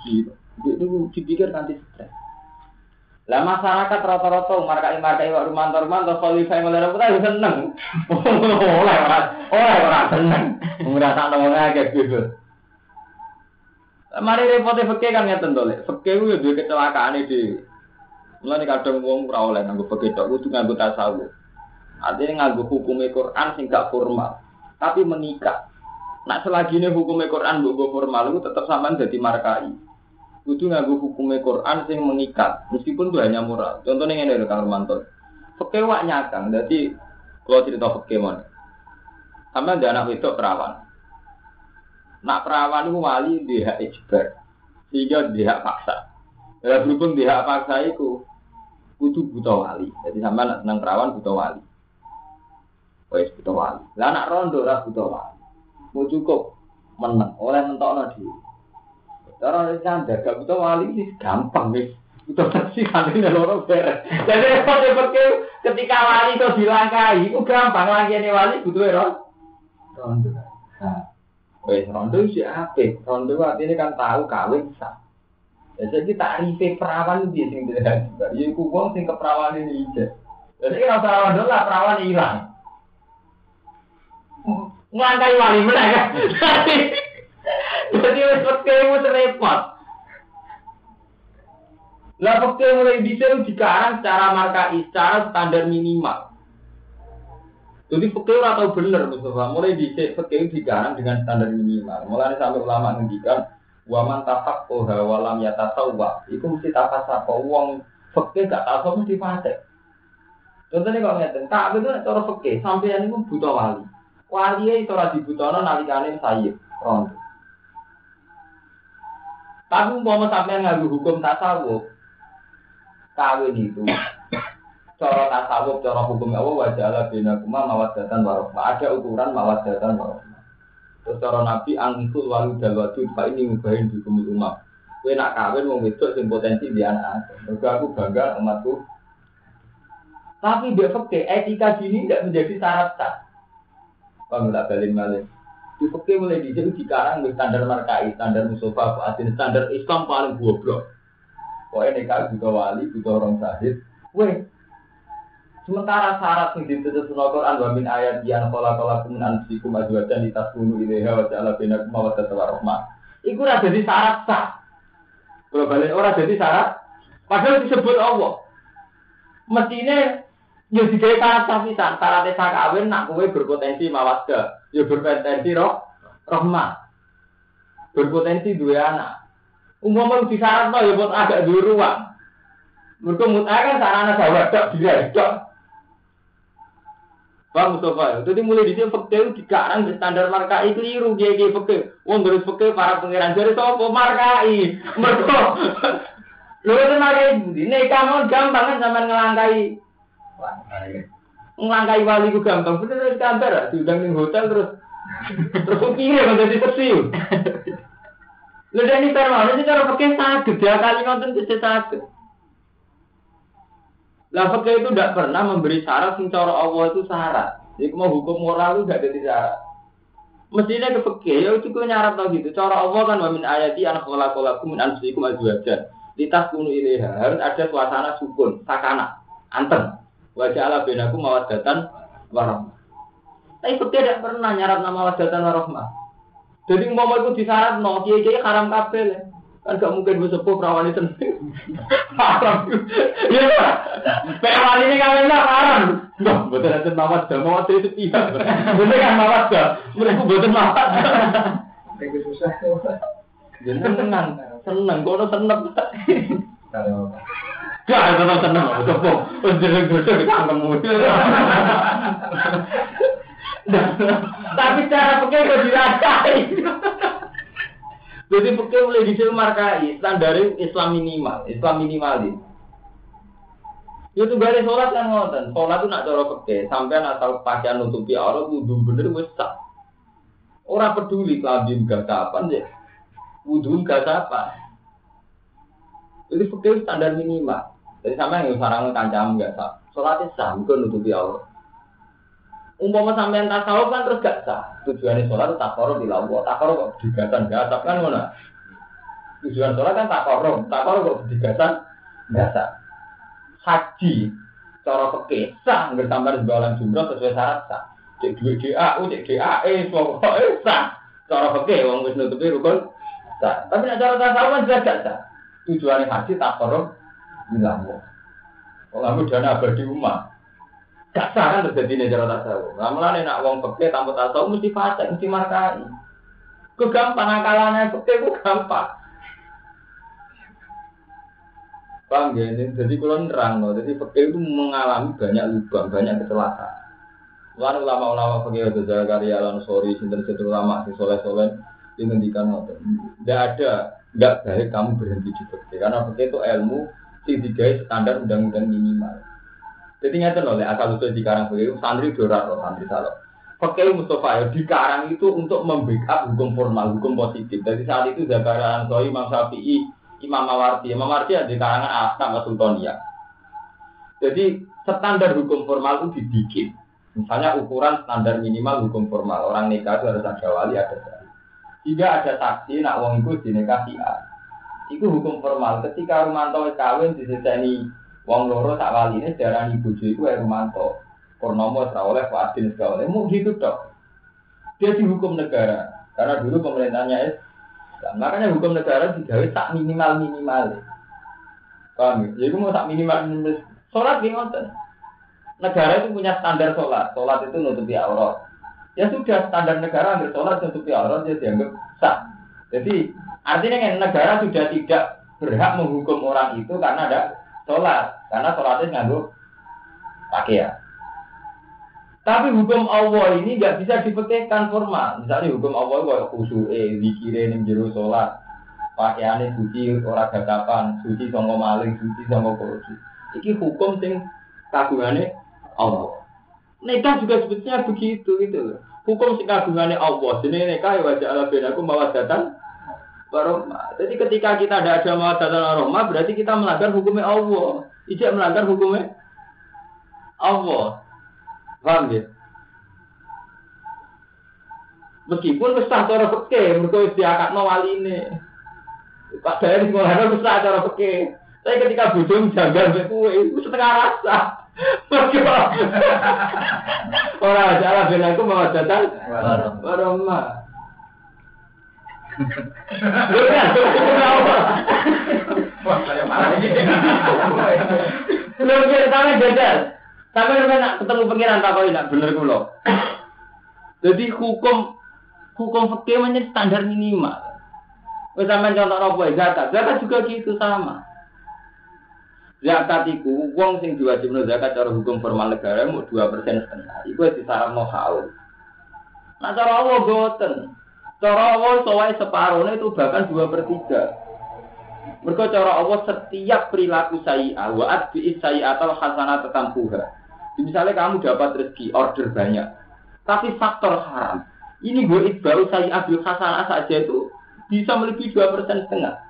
zina. Itu dipikir nanti stres. Lah masyarakat rata-rata markai markai wak rumah rumah atau khalifah mulai kita seneng. Oleh orang, oleh orang seneng. Merasa nomornya kayak gitu. Mari repotnya fakir kan ngeten to, fakir itu dua kecelakaan itu. Mulane kadang wong ora oleh nganggo begitu, kudu nganggo tasawuf. Artinya nganggo hukum Quran sing gak formal, tapi mengikat. Nak selagi ini hukum Quran mbok formal itu tetap sama jadi markai. Kudu nganggo hukum Quran sing mengikat, meskipun itu hanya moral. Contohnya ini ada Kang Romanto. Fakir wak nyakang, jadi kalau cerita mana? Sama ada anak itu perawan. Nak perawan itu wali dia ijbar, sehingga dia paksa. Ya berhubung dia paksa itu, kudu buta wali. Jadi sama nak senang perawan buta wali. Wes buta wali. Lah anak rondo ora buta wali. Mau cukup menang oleh mentokno di. Cara canda gak buta wali sih gampang nih. Buta versi kan ini loro beres. Jadi repot ketika wali itu dilangkai, itu gampang lagi ini wali butuh rondo. Nah, wes rondo sih apa? Rondo artinya kan tahu kawin sah. Ya, jadi tarif perawan dia sing tidak juga. Ya iku sing keperawan ini aja. Jadi kalau perawan dulu lah perawan hilang. Ngangkai wali mana kan? Jadi wis pekemu repot. Lah pekemu mulai bisa dikarang secara markai, secara standar minimal. Jadi fakir atau bener Mustafa, mulai dicek fakir dikarang dengan standar minimal. Mulai sampai ulama ngendikan Waman tapak koha walam ya tasawwa. Iku mesti tapak sapa wong fakir gak tahu mesti fase. Contohnya kalau ngeten, tak itu cara fakir ini pun buta wali. Wali itu ora dibutono nalikane sayyid rondo. Tapi umpama sampean nganggo hukum tasawuf, kawin itu cara tasawuf, cara hukum Allah wajah bina kuma mawadatan warahmah. Ada ukuran mawadatan warahmah. Terus cara Nabi angkul walu dal wadud pak ini ngubahin kumul umat. Kue nak kawin mau wedok sing potensi di anak. Mereka aku bangga umatku. Tapi dia fakir etika gini tidak menjadi syarat sah. Kamu tak balik balik. Di mulai di sini sekarang di standar markai, standar musofa, standar Islam paling goblok. Pokoknya nikah juga wali, juga orang sahid. Weh, Sementara syarat yang ditutup sunnah Quran wa min ayat yang kola kola kumin ansikum azwajan di tas bunuh ilaiha wa ja'ala binakum mawaddah wa rahmah. Iku ora jadi syarat sah. Kalau balik orang jadi syarat, padahal disebut Allah. Mestinya ya digawe syarat sah pisan, syarat sah kawin nak kowe berpotensi mawaddah, ya berpotensi roh rahmah. Berpotensi dua anak. Umumnya di syarat ya buat agak dua ruang. Mereka mutai kan sarana sahabat dia dok. Bang Mustafa, jadi mulai di sini fakir dikarang di standar markai keliru dia dia fakir. Wong terus fakir para pangeran jadi sopo markai. Mereka, lu itu markai ini kamu gampang kan sama ngelangkai. Ngelangkai wali ku gampang, bener dari kantor, diundang di hotel terus terus kira menjadi seksi. Lu dan ini termal, ini cara fakir sakit, dia kali nonton bisa sakit. Lah fakir itu tidak pernah memberi syarat sing cara Allah itu syarat. Jadi mau hukum moral itu tidak jadi syarat. Mestinya ke fakir ya itu kau nyarat tau gitu. Cara Allah kan wa min ayati an khalaqalakum min anfusikum azwajan. Litas kunu ilaiha harus ada suasana sukun, sakana, anteng. Wajah ala benaku mawadatan warahmah. Tapi fakir tidak pernah nyarat nama wadatan warahmah. Jadi mau itu disyarat no, kiai kiai haram kabel kan gak mungkin gue sepuh perawan itu. Haram. Ya perawan ini kawin lah haram. Nggak betul nanti mawat dah mawat itu tidak betul kan mawat dah mereka betul mawat Itu susah. jadi seneng. Seneng gue seneng. Kalau Gak, tetap seneng. Sepuh, jadi gue ketemu. Tapi cara pakai kok dirakai. Jadi pakai mulai dicil markai, standar Islam minimal, Islam minimalis. Ya tuh gale sholat kan ngoten. Sholat tuh nak cara pakai, sampai asal pakaian nutupi aurat wudhu bener wis sah. Ora peduli kelabin gak kapan ya. Wudhu gak apa. Jadi pakai standar minimal. Jadi sampai yang sarang kancam gak sah. Sholatnya sah, bukan nutupi aurat. Umpama sampean tasawuf kan terus gak sah. Tujuannya sholat itu takoro di lawa. Takoro kok digatan gak sah kan mana? Tujuan sholat kan takoro. Takoro kok digatan gak sah. Haji cara peke sah nggak tambah jualan jumroh sesuai syarat sah. Cek duit DAU, cek DAE, pokoknya sah. Cara peke wong wis nutupi rukun sah. Tapi nek cara tasawuf kan juga gak sah. Tujuannya haji takoro di lawa. Kalau kamu dana abadi umat, Gak sah kan terjadi nih cara tasawuf. Mulane nak wong peke tanpa tasawuf mesti fasik, mesti markai. Ku gampang akalannya peke ku gampang. Paham ya? Ini- Jadi kalau nerang loh, jadi peke itu mengalami banyak lubang, banyak kecelakaan. Lalu ulama-ulama peke itu Zakaria lan sorry, sinten sinten ulama si soleh soleh yang ngendikan. Tidak ada, nggak baik kamu berhenti di peke karena peke itu ilmu sing digawe standar undang-undang minimal. Jadi nyata loh, lek asal usul di karang beliau santri dorat loh santri salah. Fakih Mustafa ya di karang itu untuk membackup hukum formal, hukum positif. Jadi saat itu Zakaria Ansori, Imam Syafi'i, Imam Mawardi, Imam Mawardi ada di karangan Asnam Sultania. Jadi standar hukum formal itu dibikin. Misalnya ukuran standar minimal hukum formal orang nikah itu harus ada wali ada saksi. Jika ada saksi, nak wong itu dinikahi A. Itu hukum formal. Ketika Rumanto kawin diseseni wong loro tak wali ini bojo iku Rumanto. Purnomo ora oleh Fadil ora oleh. Mau gitu tok. Dia dihukum negara. Karena dulu pemerintahnya Islam. Makanya hukum negara digawe tak minimal minimal. Paham ya? Jadi mau tak minimal minimal. Sholat di ngoten. Negara itu punya standar sholat. Sholat itu nutupi aurat. Ya sudah standar negara ambil sholat nutupi aurat dia dianggap sah. Jadi artinya kan negara sudah tidak berhak menghukum orang itu karena ada sholat. Karena sholatnya nganggu pakaian. Tapi hukum Allah ini nggak bisa dipekehkan formal. Misalnya hukum Allah kayak khusyuk, eh, zikire ning jero sholat, pakaiannya suci, ora gagapan, suci songo maling, suci songo korupsi. Iki hukum sing kagungannya Allah. Nikah juga sebetulnya begitu gitu loh. Hukum sing kagungannya Allah. Jadi nikah ya wajah Allah benaku mawadatan warahmah. Jadi ketika kita tidak ada mawadatan warahmah, berarti kita melanggar hukumnya Allah. Tidak melanggar hukumnya Allah. Paham ya? Meskipun sah cara peke, diakakno waline. Pak Daya di sekolah wis sah cara peke. Tapi ketika bojo janggal iku setengah rasa. Mergo ora ada lah ben aku mau datang. Lho kan, Wah, saya malah ini. Lho kira sampe jajal. Sampe sampe nak ketemu pengiran tak kok nak bener kula. Jadi hukum hukum fikih menjadi standar minimal. Sampean contoh apa? Zakat. Zakat juga gitu sama. Zakat iku wong sing diwajibno zakat cara hukum formal negara mau 2% setengah. Iku wis disaranno haul. Nah cara Allah boten. Cara Allah soalnya separuhnya itu bahkan 2 per 3. Mereka cara Allah setiap perilaku saya, wa adbi saya atau hasanah tetampuha. Misalnya kamu dapat rezeki, order banyak, tapi faktor haram. Ini gue itbau saya ambil hasanah saja itu bisa melebihi dua persen setengah.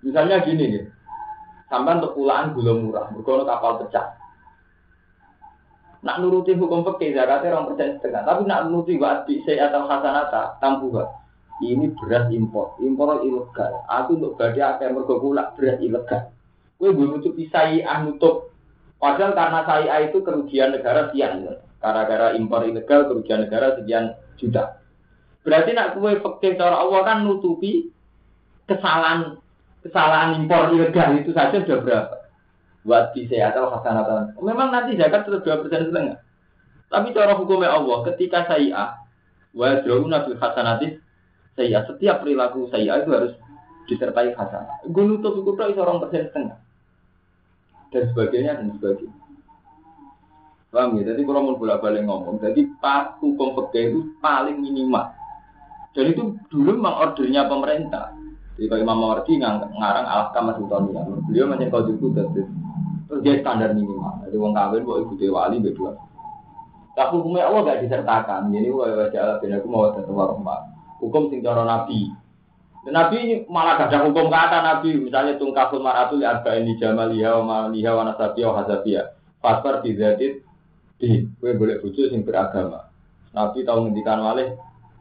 Misalnya gini nih, sampai untuk pulaan gula murah, berkono kapal pecah. Nak nuruti hukum fikih zakatnya orang persen setengah, tapi nak nuruti wa adbi saya atau hasanah tampuha. ini beras impor, impor ilegal. Aku untuk badai akeh mergo kulak beras ilegal. Kowe gue nutupi saya nutup. Padahal karena saya itu kerugian negara sekian. Gara-gara impor ilegal kerugian negara sekian juta. Berarti nak kue fakir cara Allah kan nutupi kesalahan kesalahan impor ilegal itu saja sudah berapa? Buat di atau hasanatan. Memang nanti zakat terus dua persen setengah. Tapi cara hukumnya Allah ketika saya wa nabi hasanati saya setiap perilaku saya itu harus disertai hasanah. Gue nutup itu seorang persen setengah dan sebagainya dan sebagainya. Paham ya? Jadi kalau mau bolak balik ngomong, jadi pas hukum fikih itu paling minimal. Dan itu dulu memang ordernya pemerintah. Jadi kalau Imam Mawardi ngarang alat kamar sultania, beliau menyangkau itu terus dia standar minimal. Jadi uang kawin buat ibu wali berdua. Tapi hukumnya Allah gak disertakan. Jadi wajah Allah bin aku mau tetap warahmat. Hukum sing cara Nabi. Dan Nabi malah gak ada hukum kata Nabi. Misalnya tungkaful maratul arba ini jamaliha wa maliha wa nasabiya wa hasabiya. Fasfar bizatit di. Gue boleh bujuk sing beragama. Nabi tahu ngendikan malih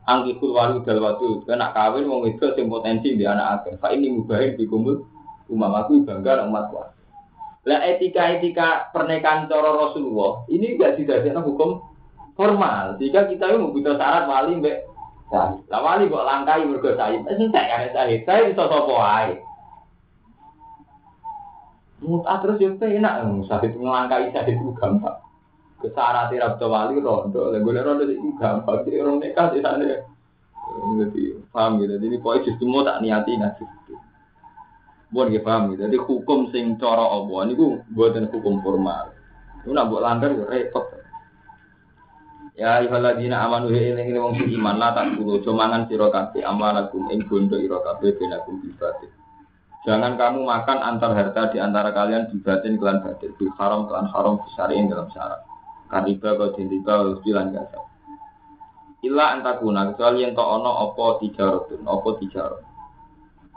angkikul walu dal wadu kena kawin wong itu sing potensi di anak akeh. Fa ini mubahin di kumul umam. Aku bangga umat kuat lah etika-etika pernikahan cara Rasulullah ini enggak didadekno hukum formal. Jika kita itu butuh syarat wali mbek lah wali kok langkai mergo wis entek kan sahid sahid iso sapa wae? Mutat terus yo enak, sahid ngelangkai sahid itu gampang kesarate rabda wali rondo. Lha golek rondo iki gampang. Iki orang nikah di sana jadi paham gitu. Jadi poin justru mau tak niati ngaji. Buat dia paham gitu. Jadi hukum sing cara Allah gue buatan hukum formal. Itu nak buat langgar repot. Ya ayyuhalladzina amanu ya ini wong iman lah tak kulo jomangan sira kabeh amalakum ing kabeh benakum bibatin. Jangan kamu makan antar harta di antara kalian di batin kelan batin, di haram kelan haram disariin dalam syarat kariba kau riba ustilan kasa illa antakuna kecuali yang kau ono opo tijarotun opo tijarot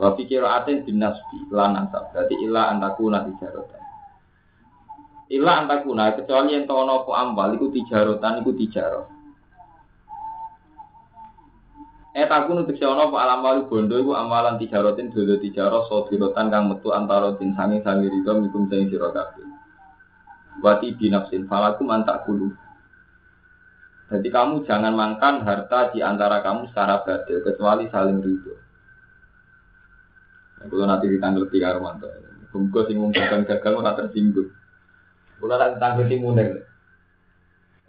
wa pikir aten dinasbi lan ansab berarti illa antakuna tijarotan illa antakuna kecuali yang kau ono opo ambal iku tijarotan iku tijarot Eh takun untuk si ono alam walu bondo iku amalan tijarotin dulu tijarot sodirotan kang metu antara din sangi sangi riba mikum sangi sirokabeh Wati binafsin falakum antak kulu. Jadi kamu jangan makan harta di antara kamu secara badil kecuali saling ridho. Nah, kalau nanti ditanggal tiga romanto, Bungkus sing gagal gagal ora tersinggung. Kalau nanti tanggal timun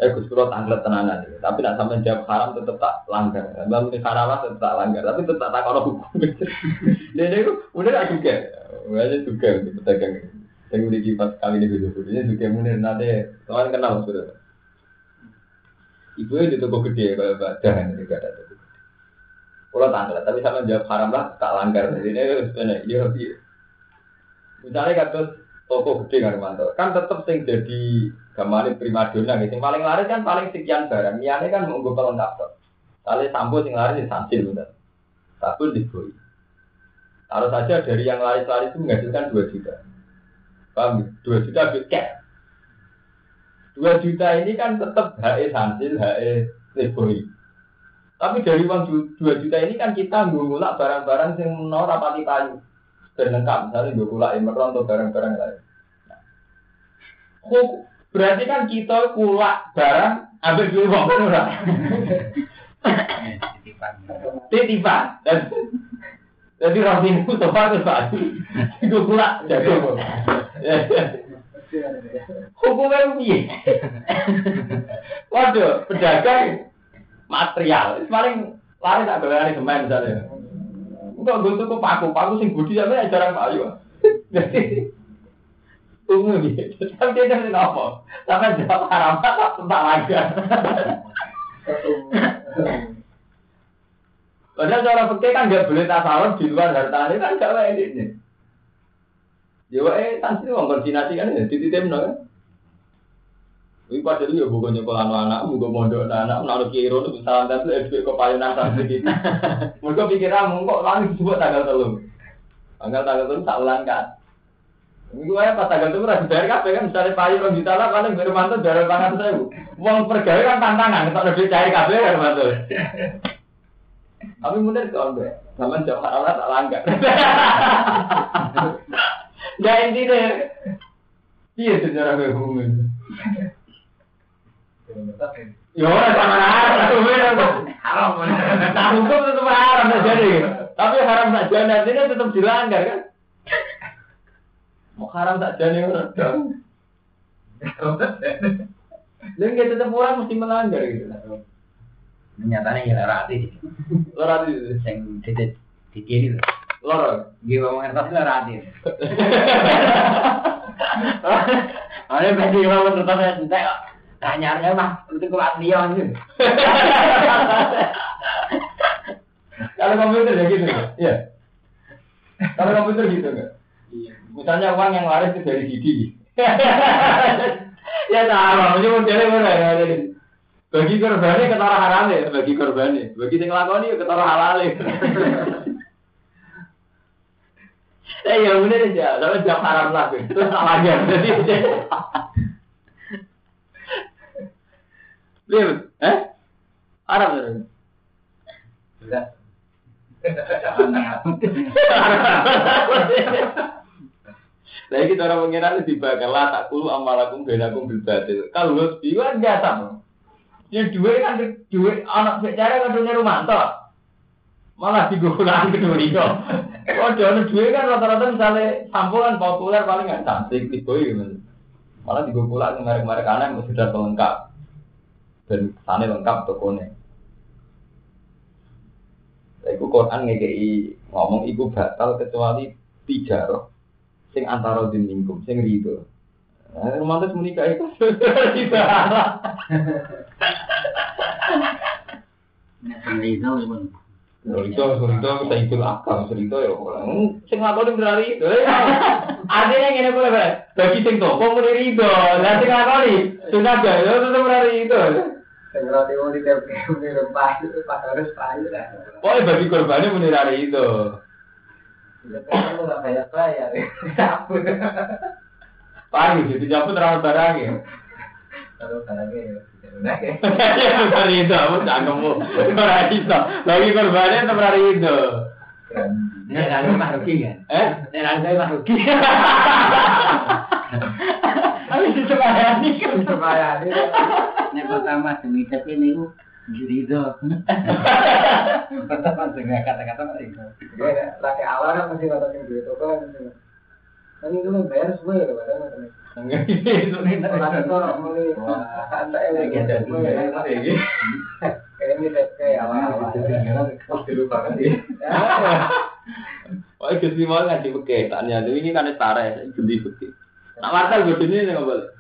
Eh Gus Kulo tanggal tenanan tapi nak sampai jawab haram tetap tak langgar. Mbak Muni haram tetap tak langgar, tapi tetap tak kalau hukum. Jadi udah tak juga, udah juga. Saya udah pas kali ini video videonya juga munir nanti kawan kenal sudah. Ibu di toko gede badan ini gak ada toko gede. Kalau tanggal, tapi sama jawab haram lah tak langgar. Jadi ini sebenarnya iya iya. Misalnya kata toko gede kan mantap, kan tetap sing jadi gamane primadona gitu. Paling laris kan paling sekian barang. Niane kan mau gue pelengkap tuh. Kali sampo sing laris di sansil bener. Sabun di Harus saja dari yang laris-laris itu menghasilkan 2 juta. Paham? Dua juta cash. Dua juta ini kan tetap HE Sansil, HE Leboi. Tapi dari uang dua juta ini kan kita ngulak barang-barang yang menor rapati payu. Berlengkap, misalnya gue kulak emeron atau barang-barang lain. Nah. Berarti kan kita kulak barang, ambil dulu uang kan orang. Titipan. Jadi Robin itu sofa itu Pak. Itu kulak jago. Hukumnya piye? Waduh, pedagang material. Paling lari tak bayar semen misalnya. Enggak gue paku, paku sing budi sampe jarang payu. Jadi gitu. Tapi dia dari apa? Sampai jawab haram tak tak lagi. Padahal cara fikih kan nggak boleh tasawuf di luar harta ini kan gak wae ini. Ya wae tansi wong koordinasi kan ya titip no. Ini pada dulu ya bukan nyekolah anak, bukan mondok anak, menaruh kiro itu salah satu SD kok payunan sampai gitu. Mereka pikiran kok langsung disebut tanggal telur. Tanggal tanggal telur tak ulang kan. Ini gue pas tanggal telur harus bayar kafe kan, misalnya payu orang juta lah, paling bermantu dari pangan saya. Uang pergawai kan tantangan, kalau lebih cair kafe kan mantu. Tapi bener kok enggak. Zaman jam halal tak langgar. Ya intinya Iya sejarah gue ngomongin. Ya ora sama haram, haram. Nah hukum tetap haram tak jadi. Tapi haram tak jadi artinya tetap dilanggar kan. Mau haram tak jadi orang dong. Dan kita tetap orang mesti melanggar gitu. Nyatanya ya lara hati. Lora itu, Yang titik titik ini. lora. Gue mau ngertos lara hati. Ada bagi mau ngertos saya entek. Tanyanya mah itu kelas dia. Kalau komputer ya gitu, ya. Kalau komputer gitu enggak? Iya. Misalnya uang yang laris itu dari Didi. ya sama, ini modelnya mana ya. Bagi korbannya ketara haram ya, bagi korbannya. Bagi yang ngelakoni ya ketara halal ya. Eh ya bener aja, tapi jam haram lah, terus salah aja. Jadi, lihat, eh? Haram. Sudah. Saya kita orang mengira lebih bakal lah tak kulu amalakum benakum bil batil. Kalau lu biwa enggak sama. Yang dua kan dua anak bicara kan dunia Rumanto. Malah digunakan kedua itu. Oh, jangan dua kan rata-rata misalnya sampulan populer paling nggak cantik boy gitu. Malah digunakan merek-merek aneh yang sudah lengkap dan sana lengkap tokonya. Iku Quran ngekei ngomong iku batal kecuali tiga roh sing antara din minkum sing rido. Nah, romantis menikah itu tidak halal. Itu pun. Cerita, cerita, kita itu akal, cerita ya. Hmm, Sing lakoni berari itu. Artinya ngene boleh boleh. Bagi sing toko muni rido, lah sing lakoni sudah ada, ya tetep berari itu. Segera tiba di TPU di rumah itu pas harus payu lah. Pokoknya bagi korbannya muni rari itu. Ya kan lu nggak bayar bayar. Paling jadi cabut terlalu barang ya. Kalau barangnya ya ya. Itu, aku cangkemmu. Berari itu. Bagi korbannya tetep kan? Eh? Kan. Yang pertama demi tapi ini ku jurido. Pertama dengan kata-kata masih. Ya, laki awal kan yang duit toko kan Kan itu lu bayar semua ya. Enggak itu nih. Orang itu mulai santai lagi ada Kayak ini kayak awal-awal. Ngaji tanya tuh ini kan ya, ganti beke. Nak wartel gue sini nggak boleh.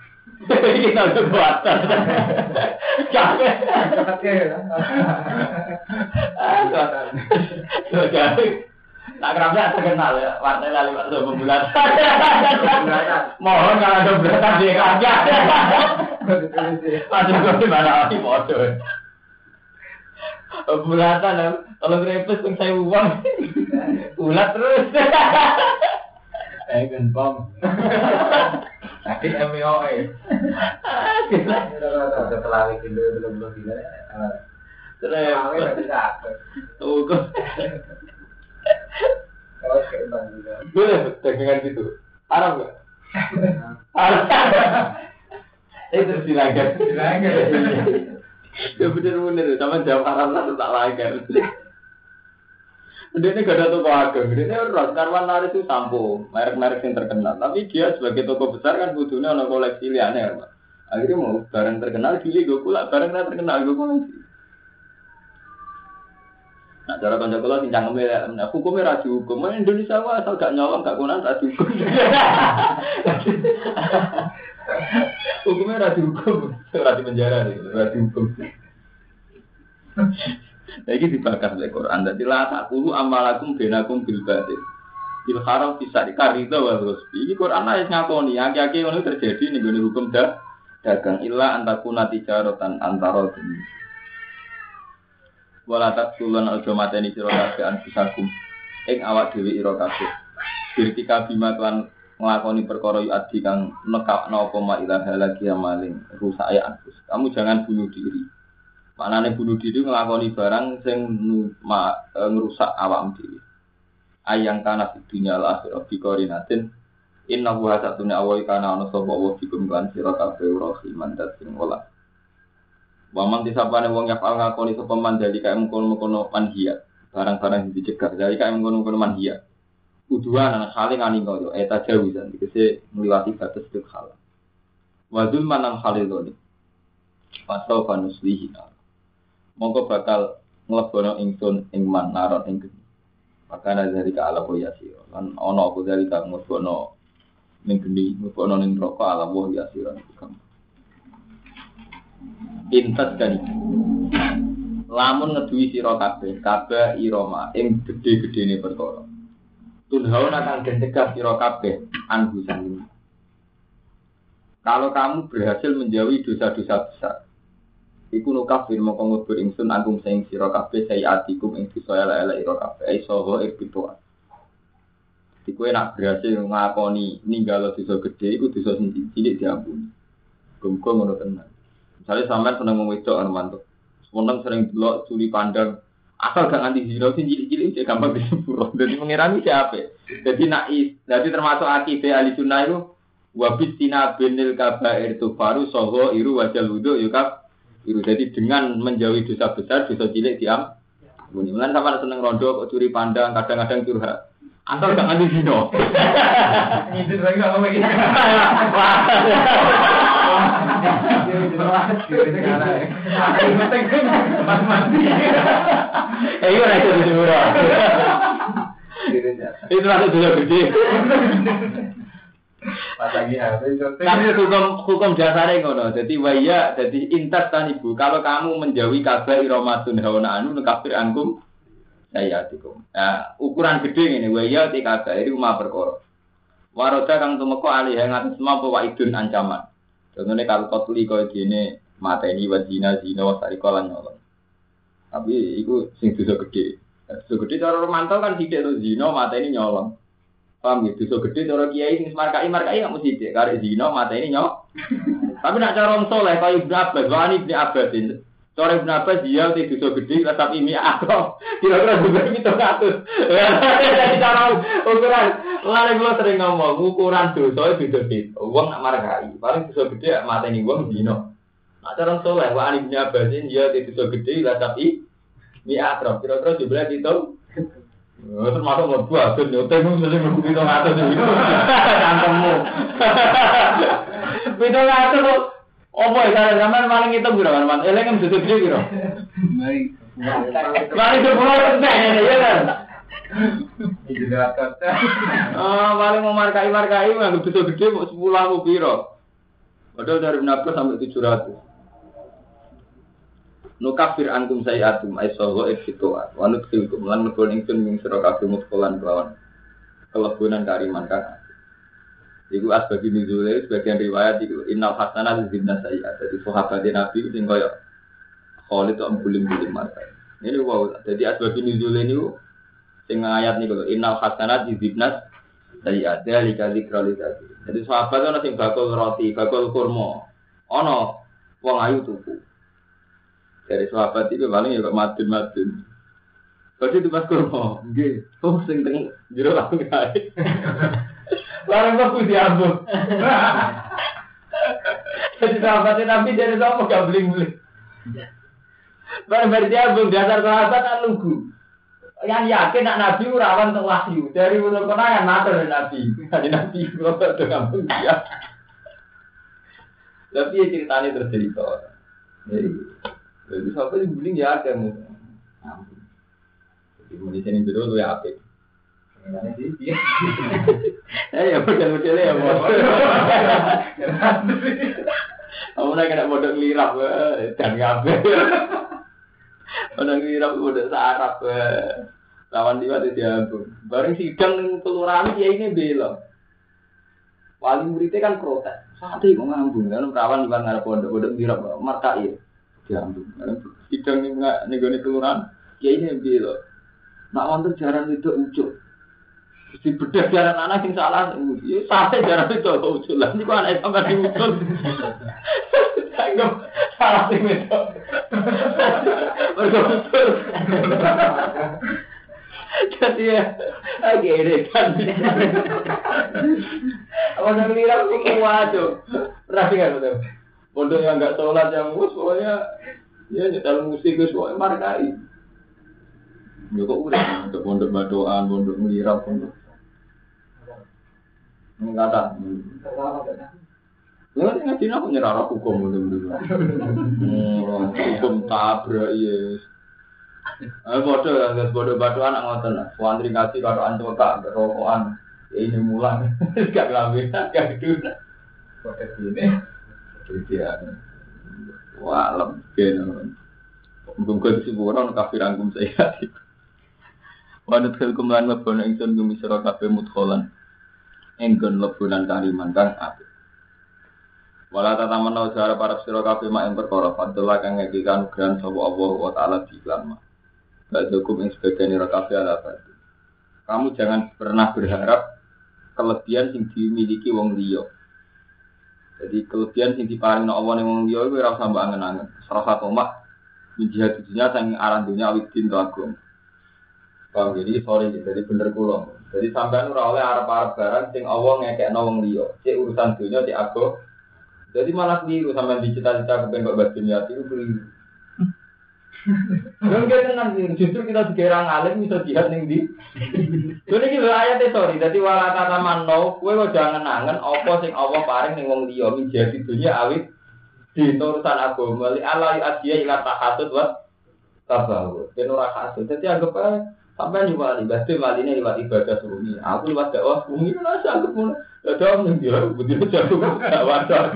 Kita udah. Capek. Ah. Tak kerasa terkenal ya, wartel lali waktu pembulan. Mohon kalau ada beratan dia kagak. Ada gue di mana lagi bodoh. Bulatan, kalau grepes pun saya uang, bulat terus. Eh, gempong. Tadi MWOE. Udah pelari gitu, belum belum tidak. Terus, tuh Boleh dagangan gitu. Haram nggak? Haram. Terus dilanggar. Dilanggar. Ya bener-bener, sama jam haram lah tak langgar. Dia ini gak ada toko ageng, dia ini orang karwan laris itu sampo, merek-merek yang terkenal. Tapi dia sebagai toko besar kan butuhnya ada koleksi liane. Akhirnya mau barang terkenal, gili gue pula barang terkenal gue koleksi. Nah, cara kanca kula sing cangkeme nah, hukumnya ra dihukum. Mau Indonesia wae asal gak nyolong gak kunan ra dihukum. hukumnya ra dihukum, ra di penjara nih, ra dihukum. Nah, ini dibakar oleh Quran. Jadi la takulu amalakum benakum bil batil. Bil haram bisa dikarita wal ghusbi. Ini Quran ayat ngakoni, aki-aki ngono terjadi nih hukum dah dagang illa antakuna tijaratan antara demi. Wala takulun aja mateni sira kabeh anfusakum ing awak dhewe ira kabeh. Birtika bima klan nglakoni perkara yu adi kang nekapno apa ma ilaha lagi maling rusak ya anfus. Kamu jangan bunuh diri. Manane bunuh diri nglakoni barang sing eh, ngerusak awam dhewe. Ayang kana fid dunya al akhirah bi Inna wa satuna awai kana ana sapa wa bikum kan sira kabeh welas. Waman disapane wong yang pal ngakoni sapa man dari kae mengkono-mengkono manhiya. Barang-barang yang dicegah dari kae mengkono-mengkono manhiya. Uduan anak saling ngani koyo eta jawizan dikese ngliwati batas tuk hal. Wadul manan haliloni. Pasau panuslihi Mongko bakal nglebono ingsun ing man naron ing. Makana dari ka ala ya sira. Lan ana apa dari ka nglebono ning geni, nglebono ning neraka ala ya iku gampang. Intas kan lamun ngeduwi sira kabeh kabeh irama ing gedhe-gedhene perkara. Tunhaun akan den cegah sira kabeh anhu. Kalau kamu berhasil menjauhi dosa-dosa besar, iku nu kafir mongko ngubur ingsun anggung sing sira kabeh sayatikum ing dosa elek-elek ira kabeh ai saha irbitua. Jadi kowe nak berhasil ngakoni ninggalo dosa gede iku dosa cilik diampuni. Muga ngono tenan. Misalnya sampean seneng wong wedok mantuk. Seneng sering delok curi pandang. Asal gak nganti zina sing cilik-cilik cek gampang disepuro. Jadi mengirani siapa? Jadi nak is, jadi termasuk akidah ahli sunnah itu wabit tina binil kabair itu baru soho iru wajal yukab iru. Jadi dengan menjauhi dosa besar, dosa cilik diam. Mulai sama seneng rondo curi pandang, kadang-kadang curhat. Asal gak nganti zina. Lagi nggak ngomong gitu. Eh, iya ora iso disepuro. Itu masuk dosa gede. Tapi hukum hukum dasarnya ngono. Jadi waya, jadi intas tan ibu. Kalau kamu menjauhi kabar iromatun hawana anu kafir angkum saya tikum. Nah, ukuran gede ini waya ti kabar ini umah perkara. Waroda kang tumeka alih yang atas semua bahwa idun ancaman. Contohnya kalau kau tuli kau gini mata ini wajina zina wasari kolan nyolong. Tapi itu sing dosa gede. Dosa gede cara romanto kan tidak tuh zina mata ini nyolong. Paham gitu, dosa gede cara kiai sing markai markai nggak mesti dek. Karena zina mata ini nyolong. Tapi nak cara orang soleh kayak Ibnu Abbas, wani Ibnu Abbasin. Cara Ibnu Abbas dia ti dosa gede tapi ini aku kira-kira juga itu katus. Jadi cara ukuran, lalu gue sering ngomong ukuran dosa itu beda. Uang nak markai, paling dosa gede mata ini uang zina. Nah cara soleh, wani Ibnu Abbasin dia ti dosa gede tapi ini akrab. Kira-kira juga itu. Oh, termasuk itu ngatus itu. Kantemu. Ngatus opo ya cara sampean paling itu piro kan, Man? Eleng mesti gede piro? Paling sepuluh persen ya kan. Itu dapat Ah, paling mau markai markai mah gede gede mau sepuluh aku piro. Padahal dari enam sampai tujuh ratus. Nukafir antum sayatum ay soho eksitoa. Wanut khilkum lan nukul ingsun ming sira kabeh mutkolan kelawan kelebunan kariman kan. Iku asbabi nuzule sebagian riwayat iku innal hasanat zibna sayyat. Jadi sahabat Nabi sing kaya Khalid kok bulim-bulim mata. Ini wow, jadi asbabi nuzule niku sing ayat niku lho innal sayyat. Dari kali kali tadi. Jadi sahabat ana sing bakul roti, bakul kurma. Ana wong ayu tuku. Dari sahabat itu paling ya madun-madun. Berarti itu pas kurma, nggih. Oh sing teng jero aku kae. Barang kok diambung. Jadi sahabatnya Nabi dari sama gak bling-bling. Barang dari diambung dasar sahabat kan lugu. Yang yakin nak Nabi rawan untuk wahyu. Dari mulut kenangan matur dari Nabi. Dari Nabi kalau tuh ngambung dia. Tapi ya ceritanya tercerita. Jadi, jadi sahabat yang bling ya ada. Jadi di sini dulu lu ya apik. Eh ya model-model ya bos. Kamu nak kena model lirap dan ngabe. Model lirap model sarap. Lawan dia itu diampun. Bareng sidang kelurahan dia ini bela. Wali muridnya kan protes. Sate kok ngambung kan perawan di ngarep pondok-pondok lirap markai. Diampun. Sidang ning ning kelurahan dia ini bela. Nak wonten jaran itu ujuk. Si bedah jaran anak sing salah, ya sate jaran itu kok usul. Ini kok anak sampai diusul. Anggap salah sing itu. Mergo usul. Jadi ya, ini kan. Yang ngira aku kuat tuh. Pernah dengar betul? Pondok yang nggak sholat yang mus pokoknya ya nyetel musik itu pokoknya markai. Ya kok udah untuk pondok badoan, pondok melirap, pondok Ada. Ya kan ngaji aku nyerah hukum dulu dulu. Hukum tabrak yes. Ayo bodoh ya, guys bodoh bodoh anak ngoten lah. Wandri ngaji kalau antum tak rokokan. Ya ini mulang, gak ngambil, gak gitu. Kode gini. Jadi ya, wah lembek. Mungkin kau disebut kafir angkum saya. Wanut kelkum lan lebon ingsun gumisira kabeh mudkholan enggon lebunan kaliman kang apik. Wala tata menau jara para sira kabeh mak ing perkara fadlah kang ngekikan gran sapa Allah wa taala di iklan mah. Badukum ing sebagian ira kabeh ala. Kamu jangan pernah berharap kelebihan sing dimiliki wong liya. Jadi kelebihan sing diparing Allah ning wong liya iku ora usah mbok angen-angen. Salah satu mak menjihad dunia sang aran dunia awit din jadi sorry jadi bener kulo. Jadi sampean ora oleh arep-arep barang sing Allah ngekekno wong liya. Cek urusan dunia cek aku. Jadi malah keliru sampean dicita-cita kepen kok bas dunia itu keliru. Dan kita nanti justru kita sekira ngalim bisa jihad ning di. Jadi iki lho ayate sorry. Dadi wala kata manno, kowe kok jangan angen apa sing Allah paring ning wong liya menjadi dunia awit di urusan agama li ala asiya ila tahasud wa tabawu. Ben ora hasud. Dadi anggap ae Sampai juga di batin ini lewat ibadah sunyi. Aku lewat dakwah sunyi lah saya anggap mulai. Ya dong nih dia begitu jago wajar.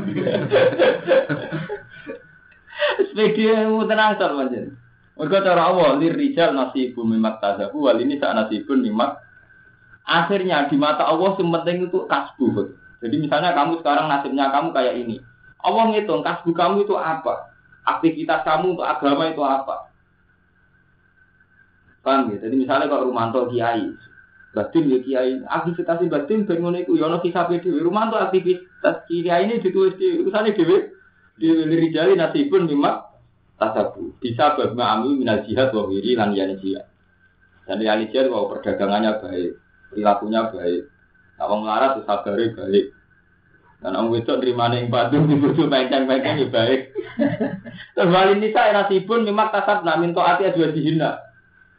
Sepeda mau tenang. Mereka cara awal lir rijal nasibu mimak tazabu wal ini saat nasibun mimak. Akhirnya di mata Allah yang itu kasbu. Jadi misalnya kamu sekarang nasibnya kamu kayak ini. Allah ngitung kasbu kamu itu apa? Aktivitas kamu untuk agama itu apa? Paham ya? Jadi misalnya kalau Rumanto kiai, batin ya kiai, aktivitas batin bangun itu, yono kisah dewi. Rumanto aktivitas kiai ini ditulis di urusannya dewi, di lirik jari nasibun mimak tasabu. Bisa berma amu minal jihad wa wiri lan yani jihad. Jadi ahli jihad bahwa perdagangannya baik, perilakunya baik. Nah, orang melarat itu sabari baik. Dan orang itu terima nih batu di buju penceng-penceng ya baik. Terus wali nisa nasibun mimak tasab namin to'ati adwa dihina.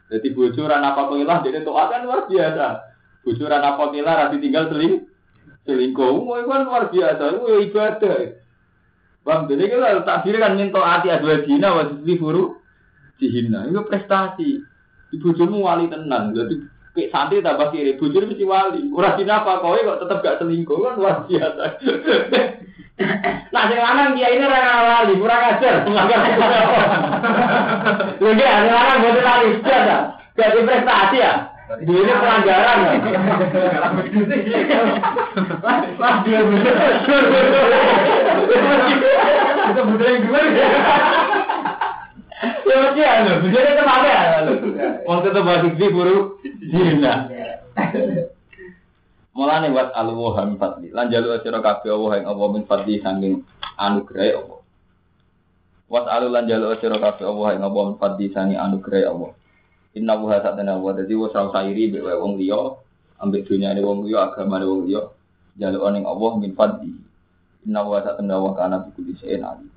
Jadi bocoran apa kilah jadi tuh kan luar biasa. Bocoran apa kilah rasi tinggal seling selingkuh, mau kan luar biasa, itu ibadah. Bang, jadi kita takdir kan minta hati adua dina wajib diburu dihina, itu prestasi. Ibu jomu wali tenang, jadi kayak santri tambah kiri, bujur mesti wali. Dina apa kau kok tetap gak selingkuh kan luar biasa. Nah, sing lanang dia ini ora lali, kurang ajar. Lho dia sing lanang boten lali, sudah. Jadi prestasi ya. Ini pelanggaran ya. Wah, dia Itu budaya gue. Ya mesti lho. Budaya itu apa ya? Wong tetep balik di buru. Gila. Mulane wat alwa min fadli. Lan jalu sira kabeh Allah ing Allah min fadli saking anugerah Allah. Wat alu lan jalu sira kabeh Allah ing Allah min fadli saking anugerah Allah. Inna wa satana wa dadi wa sa sairi be wong liya ambek dunyane wong liya agamane wong liya jaluk ning Allah min fadli. Inna wa satana wa kana bi kulli shay'in alim.